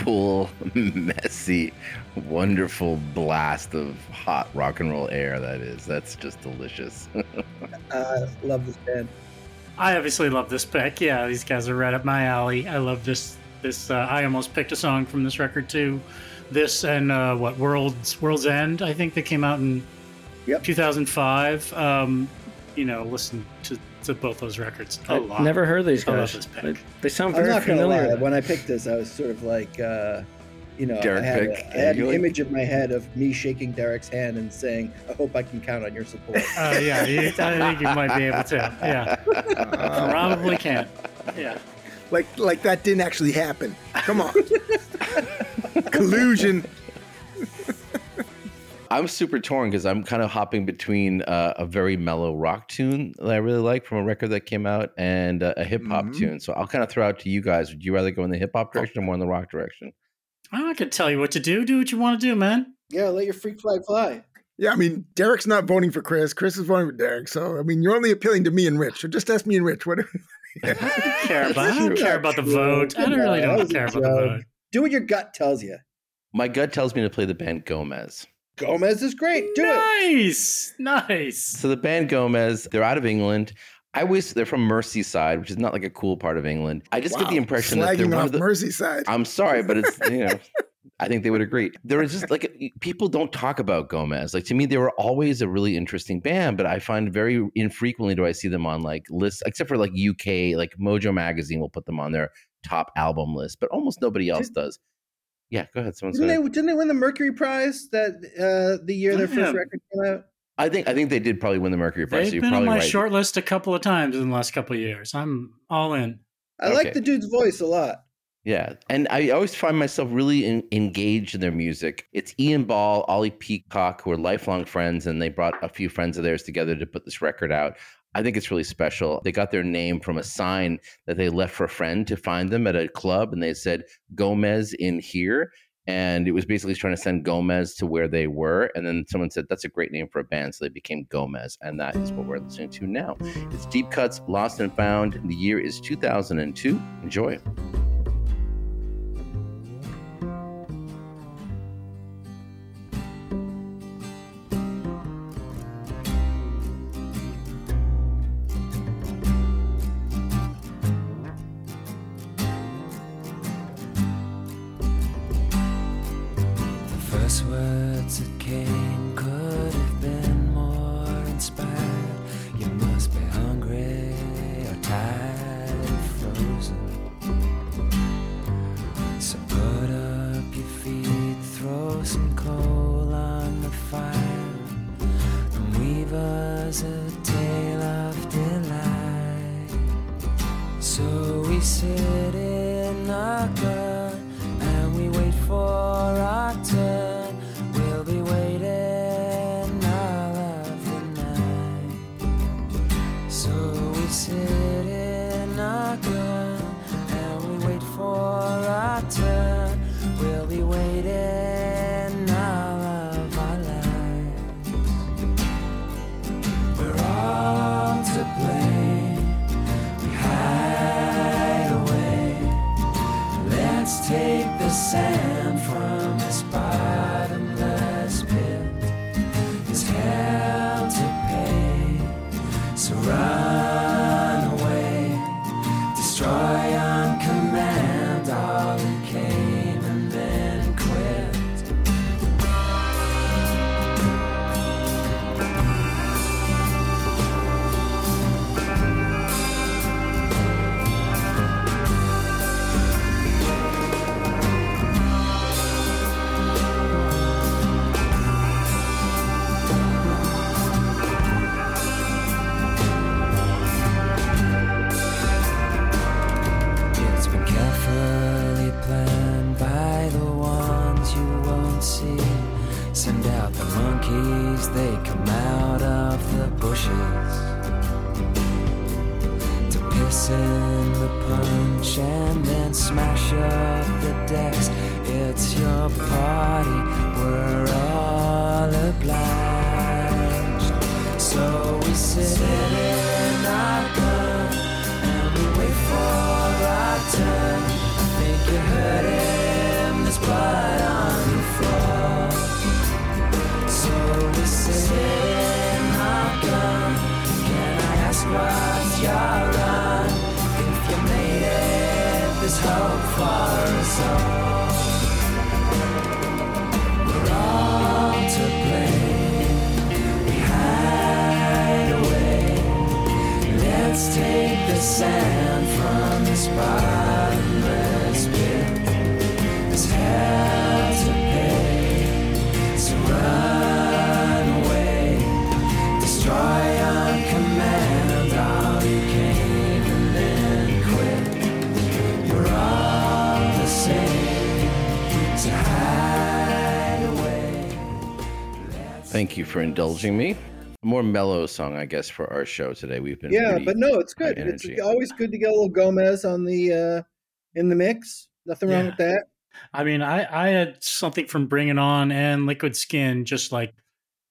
Full, messy, wonderful blast of hot rock and roll air that is. That's just delicious. Uh, love this band. I obviously love this pick. Yeah, these guys are right up my alley. I love this. This uh, I almost picked a song from this record too. This and uh, what World's World's End. I think they came out in Yep. 2005. Um, you know, listen to, to both those records a I've lot. never heard these I love guys. this pick. They, they sound I'm very not gonna familiar. lie. When I picked this, I was sort of like, uh, you know, Derek I had, pick, a, I had an like- image in my head of me shaking Derek's hand and saying, "I hope I can count on your support." Uh, yeah, you, I think you might be able to. Yeah, Uh, probably can't. Yeah. like like that didn't actually happen. Come on. Collusion. I'm super torn because I'm kind of hopping between uh, a very mellow rock tune that I really like from a record that came out and uh, a hip hop Mhm. tune. So I'll kind of throw out to you guys. Would you rather go in the hip hop direction or more in the rock direction? I can tell you what to do. Do what you want to do, man. yeah, let your freak flag fly. Yeah, I mean, Derek's not voting for Chris. Chris is voting for Derek. So, I mean, you're only appealing to me and Rich. So just ask me and Rich. What? I don't care about. I don't care about the vote. I don't really don't care about the vote. Do what your gut tells you. My gut tells me to play the band Gomez. Gomez is great. Do it. nice, nice. So the band Gomez, they're out of England. I wish they're from Merseyside, which is not like a cool part of England. I just get the Wow, impression that they're slagging one off of the, Merseyside. I'm sorry, but it's you know, I think they would agree. There is just like people don't talk about Gomez. Like to me, they were always a really interesting band, but I find very infrequently do I see them on like lists, except for like UK, like Mojo Magazine will put them on their top album list, but almost nobody else does. Yeah, go ahead. Someone Didn't they? Didn't they win the Mercury Prize that uh, the year their Yeah. first record came out? I think I think they did probably win the Mercury Prize. so They've you're been on probably my right. short list a couple of times in the last couple of years. I'm all in. I like the dude's voice a lot. Yeah, and I always find myself really in, engaged in their music. It's Ian Ball, Olly Peacock, who are lifelong friends, and they brought a few friends of theirs together to put this record out. I think it's really special. They got their name from a sign that they left for a friend to find them at a club, and they said Gomez in here. And it was basically trying to send Gomez to where they were. And then someone said, that's a great name for a band. So they became Gomez. And that is what we're listening to now. It's Deep Cuts, Lost and Found. The year is 2002. Enjoy. punch and then smash up the decks. It's your party, we're all obliged. So we sit in our gun and we wait for our turn. Think you heard him, there's blood on the floor. So we sit in our gun. Can I ask what's your run? Hope for us all. We're all to blame. We hide away. Let's take the sand from this bottomless pit. There's hell to Thank you for indulging me. A more mellow song, I guess, for our show today. We've been Yeah, but no, it's good. It's always good to get a little Gomez on the uh in the mix. Nothing wrong Yeah. with that. I mean, I, I had something from Bring It On and Liquid Skin, just like,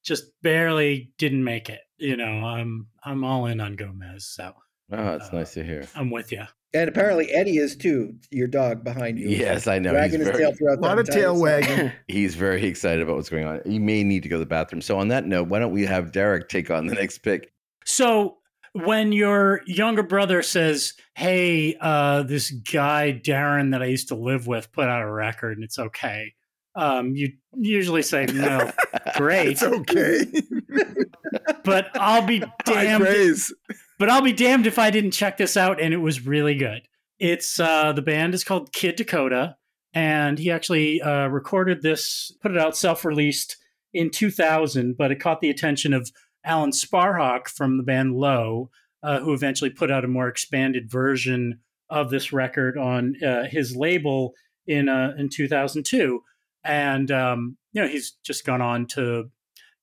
just barely didn't make it. You know, I'm I'm all in on Gomez, so Oh, it's Uh, nice to hear. I'm with you. And apparently Eddie is too, your dog behind you. Yes, I know. Wagging He's his very, tail throughout A lot that of tail wagging. he's very excited about what's going on. He may need to go to the bathroom. So, on that note, why don't we have Derek take on the next pick? So when your younger brother says, "Hey, uh, this guy Darren that I used to live with put out a record and it's okay," um, you usually say, "No, great," It's okay. but I'll be damned. praise. But I'll be damned if I didn't check this out and it was really good. It's uh, the band is called Kid Dakota, and he actually uh, recorded this, put it out self-released in 2000, but it caught the attention of Alan Sparhawk from the band Low, uh, who eventually put out a more expanded version of this record on uh, his label in uh, in 2002. And um, you know, he's just gone on to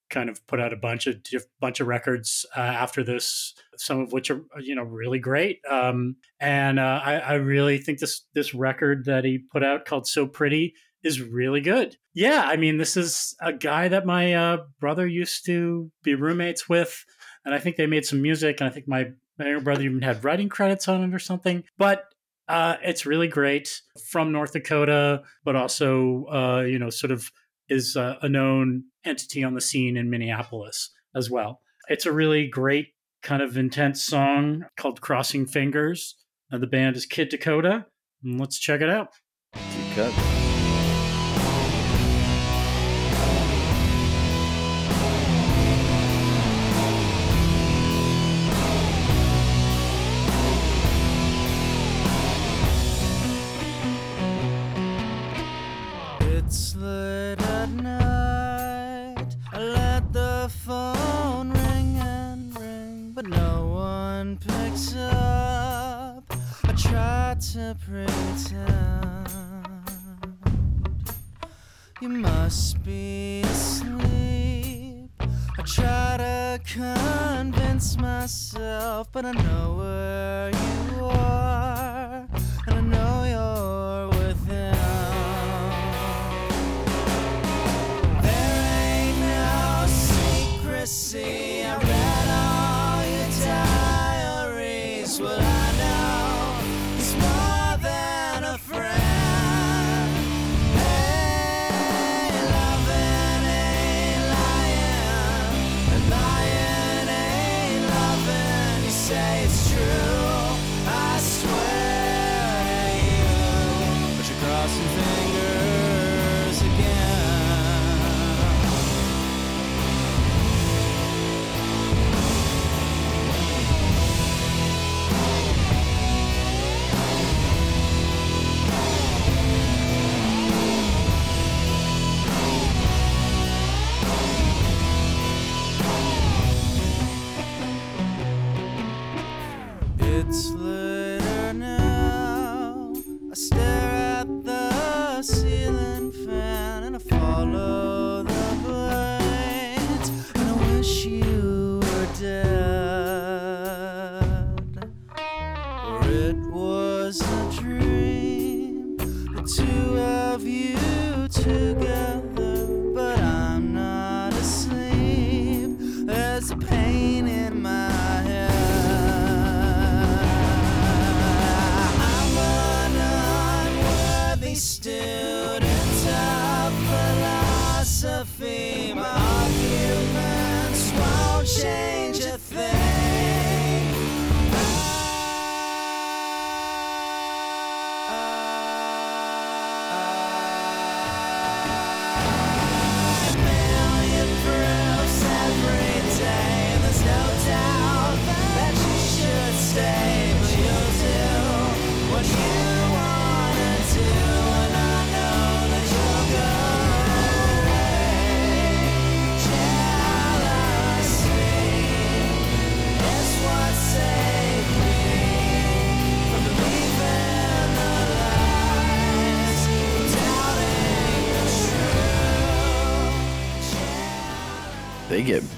kind of put out a bunch of diff- bunch of records uh, after this, some of which are you know really great. Um, and uh, I, I really think this this record that he put out called "So Pretty" is really good. Yeah, I mean, this is a guy that my uh, brother used to be roommates with, and I think they made some music, and I think my my brother even had writing credits on it or something. But uh, it's really great from North Dakota, but also uh, you know sort of is uh, a known entity on the scene in Minneapolis as well. It's a really great kind of intense song called Crossing Fingers. Uh, the band is Kid Dakota. And let's check it out. Deep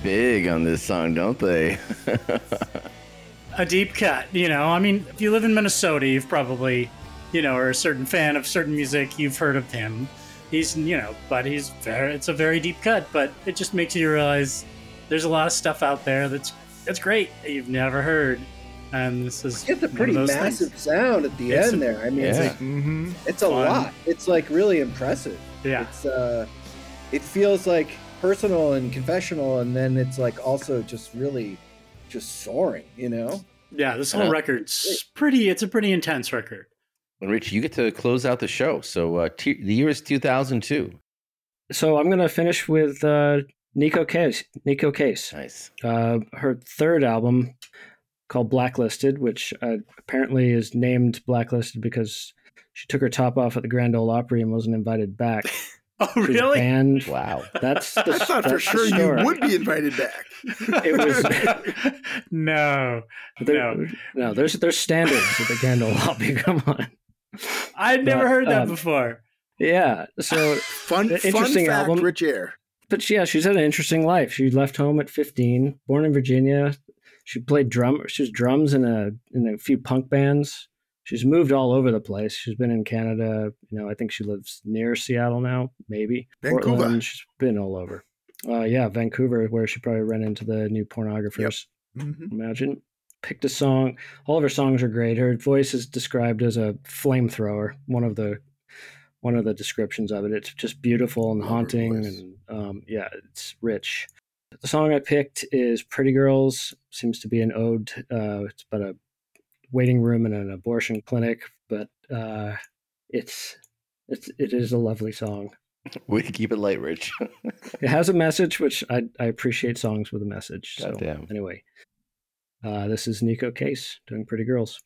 big on this song, don't they? a deep cut. You know, I mean, if you live in Minnesota, you've probably, you know, are a certain fan of certain music. You've heard of him. He's, you know, but he's very. It's a very deep cut, but it just makes you realize there's a lot of stuff out there that's that's great that you've never heard, and this is It's a pretty massive things. sound at the It's end a- there. I mean, it's like Mm-hmm. it's a Fun. lot. It's like really impressive. Yeah, It's uh, it feels like personal and confessional, and then it's like also just really just soaring. You know? yeah. This whole Uh, record's pretty. It's a pretty intense record. And Rich, you get to close out the show. So uh, t- the year is 2002. So I'm gonna finish with uh, Neko Case. Neko Case. Nice. Uh, her third album called Blacklisted, which uh, apparently is named Blacklisted because she took her top off at the Grand Ole Opry and wasn't invited back. Oh, really? banned. Wow. That's the, I thought for that's the sure you would be invited back. It was no, There, no. no. There's there's standards at the Grand Ole Opry. Come on. I'd never But, heard that um, before. Yeah. So Fun, The fun interesting fact, album. Rich Air. but yeah, she's had an interesting life. She left home at 15, born in Virginia. She played drum. She was drums in a in a few punk bands. She's moved all over the place. She's been in Canada. You know, I think she lives near Seattle now, maybe Vancouver. Portland. She's been all over. Uh, yeah, Vancouver, where she probably ran into the new pornographers. Mhm. Imagine. Picked a song. All of her songs are great. Her voice is described as a flamethrower. One of the one of the descriptions of it. It's just beautiful and Love haunting, and um, yeah, it's rich. The song I picked is "Pretty Girls." Seems to be an ode. Uh, it's about a waiting room in an abortion clinic, but uh, it's it's it is a lovely song. We to keep it light, Rich. It has a message, which I I appreciate songs with a message. So Goddamn. anyway, uh, this is Neko Case doing "Pretty Girls."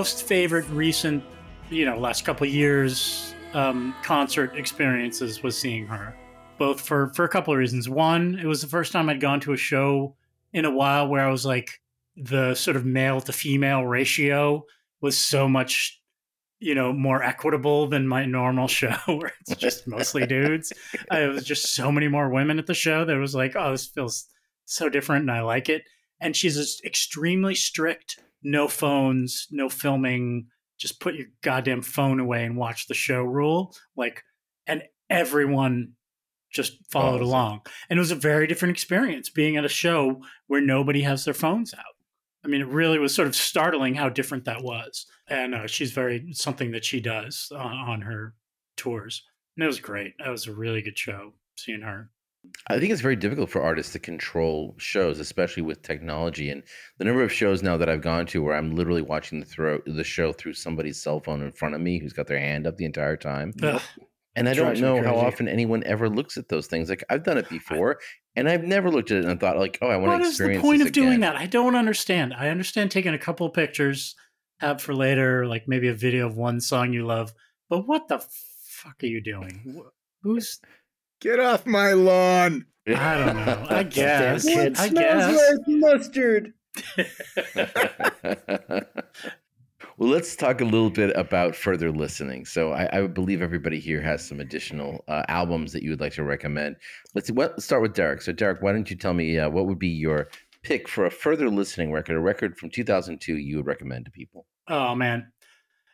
Most favorite recent, you know, last couple years um, concert experiences was seeing her, both for for a couple of reasons. One, it was the first time I'd gone to a show in a while where I was like, the sort of male to female ratio was so much, you know, more equitable than my normal show where it's just mostly dudes. Uh, it was just so many more women at the show that was like, oh, this feels so different and I like it. And she's extremely strict no phones, no filming, just put your goddamn phone away and watch the show rule. Like, and everyone just followed along. And it was a very different experience being at a show where nobody has their phones out. I mean, it really was sort of startling how different that was. And uh, she's very something that she does uh, on her tours. And it was great. That was a really good show seeing her. I think it's very difficult for artists to control shows, especially with technology and the number of shows now that I've gone to where I'm literally watching the throw the show through somebody's cell phone in front of me who's got their hand up the entire time. Ugh. And I don't know how often anyone ever looks at those things. Like I've done it before, and I've never looked at it and thought, like, oh, I want What to is the point of doing that? I don't understand. I understand taking a couple of pictures, have for later, like maybe a video of one song you love. But what the fuck are you doing? Who's? Get off my lawn. I don't know. I guess. Damn kids. I Smells guess. like mustard. well, let's talk a little bit about further listening. So, I, I believe everybody here has some additional uh, albums that you would like to recommend. Let's see. What, let's start with Derek. So, Derek, why don't you tell me uh, what would be your pick for a further listening record, a record from 2002 you would recommend to people? Oh man.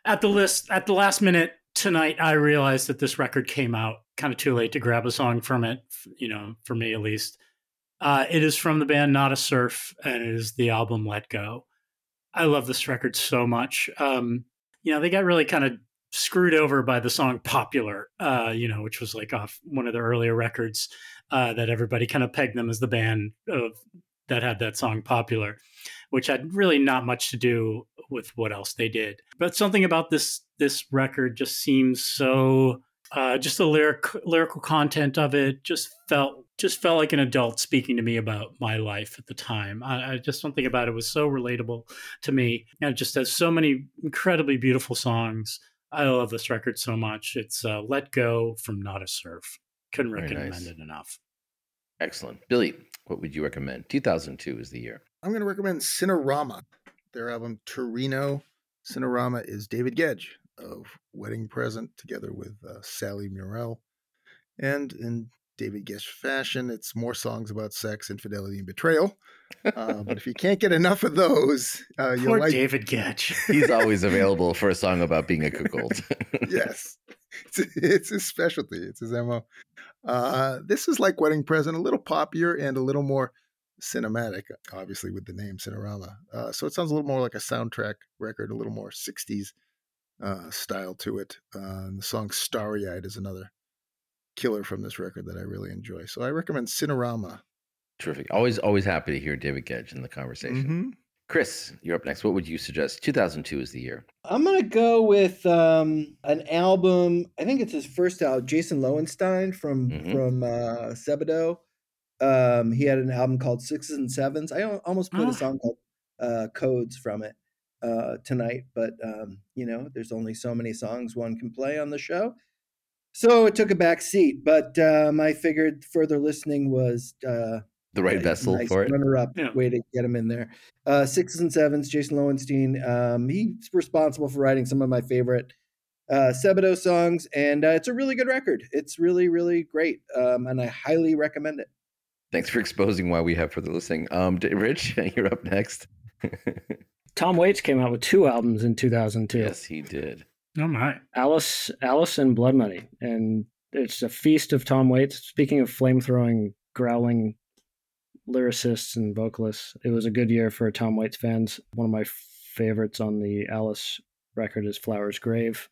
At the list at the last minute tonight I realized that this record came out kind of too late to grab a song from it, you know, for me at least. Uh, it is from the band Nada Surf and it is the album Let Go. I love this record so much. Um, you know, they got really kind of screwed over by the song Popular, uh, you know, which was like off one of the earlier records uh, that everybody kind of pegged them as the band of, that had that song Popular which had really not much to do with what else they did. But something about this this record just seems so uh, just the lyric lyrical content of it just felt just felt like an adult speaking to me about my life at the time. I, I just something about it was so relatable to me, and it just has so many incredibly beautiful songs. I love this record so much. It's uh, "Let Go" from Nada Surf. Couldn't Very recommend nice. it enough. Excellent. Billy, what would you recommend? 2002 is the year. I'm going to recommend Cinerama. Their album Torino. Cinerama is David Gedge of Wedding Present together with uh, Sally Murrell. And in David Gedge fashion, it's more songs about sex, infidelity, and betrayal. Uh, but if you can't get enough of those, uh, you'll Poor like David Gedge. He's always available for a song about being a cuckold. yes. It's, it's his specialty. It's his MO. Uh, this is like Wedding Present, a little poppier and a little more cinematic, obviously, with the name Cinerama. Uh, so it sounds a little more like a soundtrack record, a little more 60s uh, style to it. Uh, and the song Starry Eyed is another killer from this record that I really enjoy. So I recommend Cinerama. Terrific. Always, always happy to hear David Gedge in the conversation. Mhm. Chris, you're up next. What would you suggest? 2002 is the year. I'm gonna go with um, an album. I think it's his first album, Jason Loewenstein from Mhm. from uh, Sebadoh. Um, he had an album called Sixes and Sevens. I almost put Ah. a song called uh, Codes from it uh, tonight, but um, you know, there's only so many songs one can play on the show, so it took a back seat. But um, I figured further listening was uh, The right a vessel nice for it. runner-up Yeah. way to get him in there. Uh, sixes and sevens, Jason Loewenstein. Um, he's responsible for writing some of my favorite uh, Sebadoh songs, and uh, it's a really good record. It's really, really great, um, and I highly recommend it. Thanks for exposing why we have further listening. Um, Rich, you're up next. Tom Waits came out with two albums in 2002. yes, he did. Oh my. Alice, Alice, and Blood Money, and it's a feast of Tom Waits. Speaking of flame throwing, growling lyricists and vocalists, it was a good year for Tom Waits fans. One of my favorites on the Alice record is "Flowers Grave."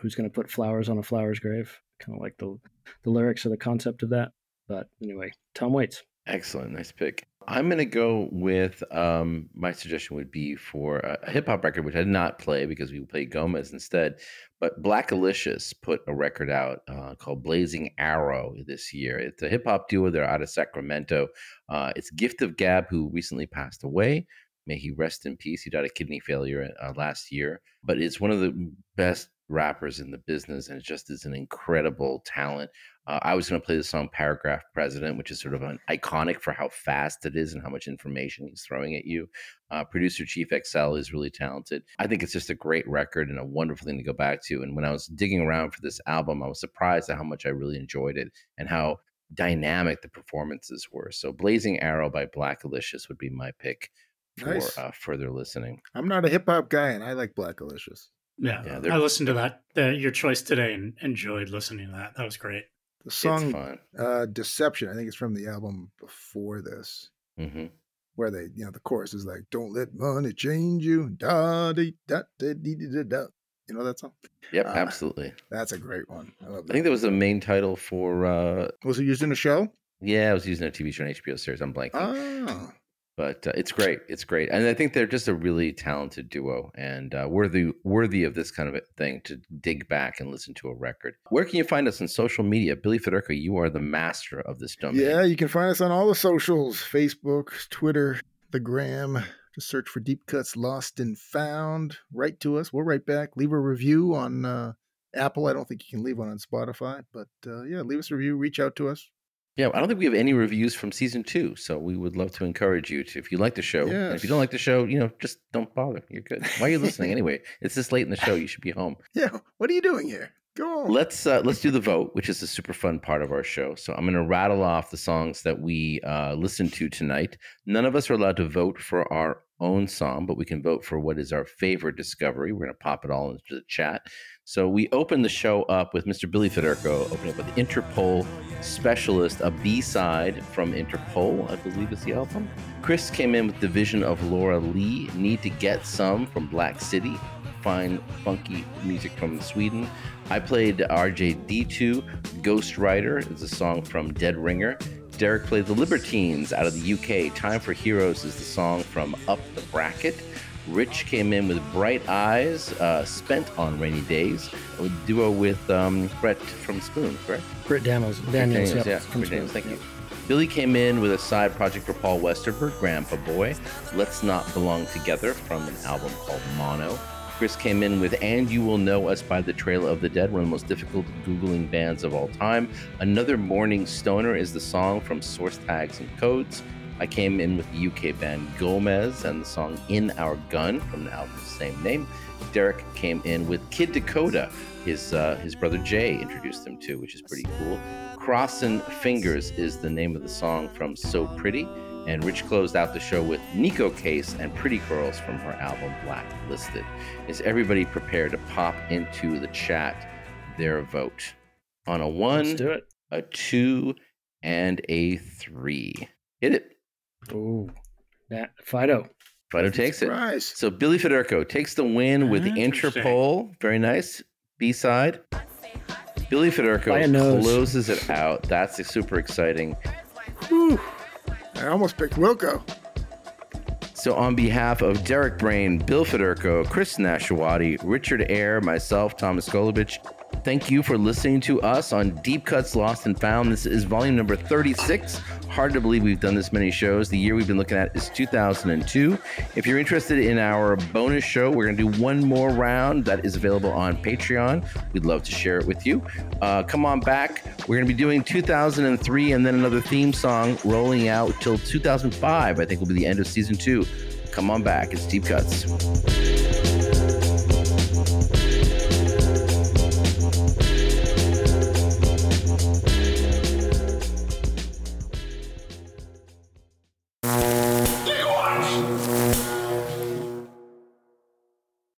Who's going to put flowers on a flower's grave? Kind of like the the lyrics or the concept of that. But anyway, Tom Waits. Excellent, nice pick. I'm gonna go with um, my suggestion would be for a, a hip hop record, which I did not play because we played Gomez instead. But Blackalicious put a record out uh, called Blazing Arrow this year. It's a hip hop duo. They're out of Sacramento. Uh, it's Gift of Gab, who recently passed away. May he rest in peace. He died of kidney failure uh, last year, but it's one of the best rappers in the business and it just is an incredible talent. Uh, I was going to play the song Paragraph President, which is sort of an iconic for how fast it is and how much information he's throwing at you. Uh, Producer Chief Xcel is really talented. I think it's just a great record and a wonderful thing to go back to. And when I was digging around for this album, I was surprised at how much I really enjoyed it and how dynamic the performances were. So Blazing Arrow by Blackalicious would be my pick for Nice. uh, further listening. I'm not a hip hop guy, and I like Blackalicious. Yeah, Yeah, I listened to that, the, your choice today, and enjoyed listening to that. That was great. The song uh, "Deception," I think it's from the album before this, hmm where they, you know, the chorus is like, "Don't let money change you." Da dee da da dee da da. You know that song? Yep, Ah. absolutely. That's a great one. I love I think that was the main title for. uh Was it used in a show? Yeah, I was using a TV show, an HBO series. I'm blanking. Oh, but uh, it's great. It's great, and I think they're just a really talented duo and uh, worthy worthy of this kind of thing to dig back and listen to a record. Where can you find us on social media, Billy Federico? You are the master of this domain. yeah. You can find us on all the socials: Facebook, Twitter, the Gram. Just search for Deep Cuts Lost and Found. Write to us. We'll write back. Leave a review on uh, Apple. I don't think you can leave one on Spotify, but uh, yeah, leave us a review. Reach out to us. Yeah. I don't think we have any reviews from season two, so we would love to encourage you to, if you like the show. and if you don't like the show, you know, just don't bother. You're good. Why are you listening anyway? It's this late in the show. You should be home. Yeah, what are you doing here? Go on. Let's uh, let's do the vote, which is a super fun part of our show. So I'm going to rattle off the songs that we uh, listened to tonight. None of us are allowed to vote for our own song, but we can vote for what is our favorite discovery. We're going to pop it all into the chat. So we open the show up with Mr. Billy Federico, opening up with Interpol Specialist, a B side from Interpol, I believe is the album. Chris came in with Division of Laura Lee, Need to Get Some from Black City, fine, funky music from Sweden. I played RJD2, Ghost Rider is a song from Dead Ringer. Derek played The Libertines out of the UK. Time for Heroes is the song from Up the Bracket. Rich came in with Bright Eyes, uh, Spent on Rainy Days, a duo with um, Brett from Spoon, correct? Britt Daniels. Daniels, Daniels, yep, yeah, from Britt Daniels, thank you. Billy came in with a side project for Paul Westerberg, Grandpaboy. Let's Not Belong Together from an album called Mono. Chris came in with And You Will Know Us by the Trail of the Dead, one of the most difficult Googling bands of all time. Another Morning Stoner is the song from Source Tags and Codes. I came in with the UK band Gomez and the song In Our Gun from the album of the same name. Derek came in with Kid Dakota, his uh, his brother Jay introduced them to, which is pretty cool. Crossin' Fingers is the name of the song from So Pretty. And Rich closed out the show with Neko Case and Pretty Girls from her album Blacklisted. Is everybody prepared to pop into the chat their vote? On a one, Let's do it. a two, and a three. Hit it. Ooh, that Fido. Fido takes it. Surprise. So Billy Federico takes the win with the Interpol. Very nice. B side. Billy Federico By a nose. closes it out. That's super exciting. Whew. I almost picked Wilco. So, on behalf of Derek Brain, Bill Federico, Chris Nashawati, Richard Eyre, myself, Thomas Golovich, thank you for listening to us on Deep Cuts Lost and Found. This is volume number 36. Hard to believe we've done this many shows. The year we've been looking at is 2002. If you're interested in our bonus show, we're going to do one more round that is available on Patreon. We'd love to share it with you. Uh, come on back. We're going to be doing 2003 and then another theme song rolling out till 2005. I think will be the end of season two. Come on back. It's Deep Cuts.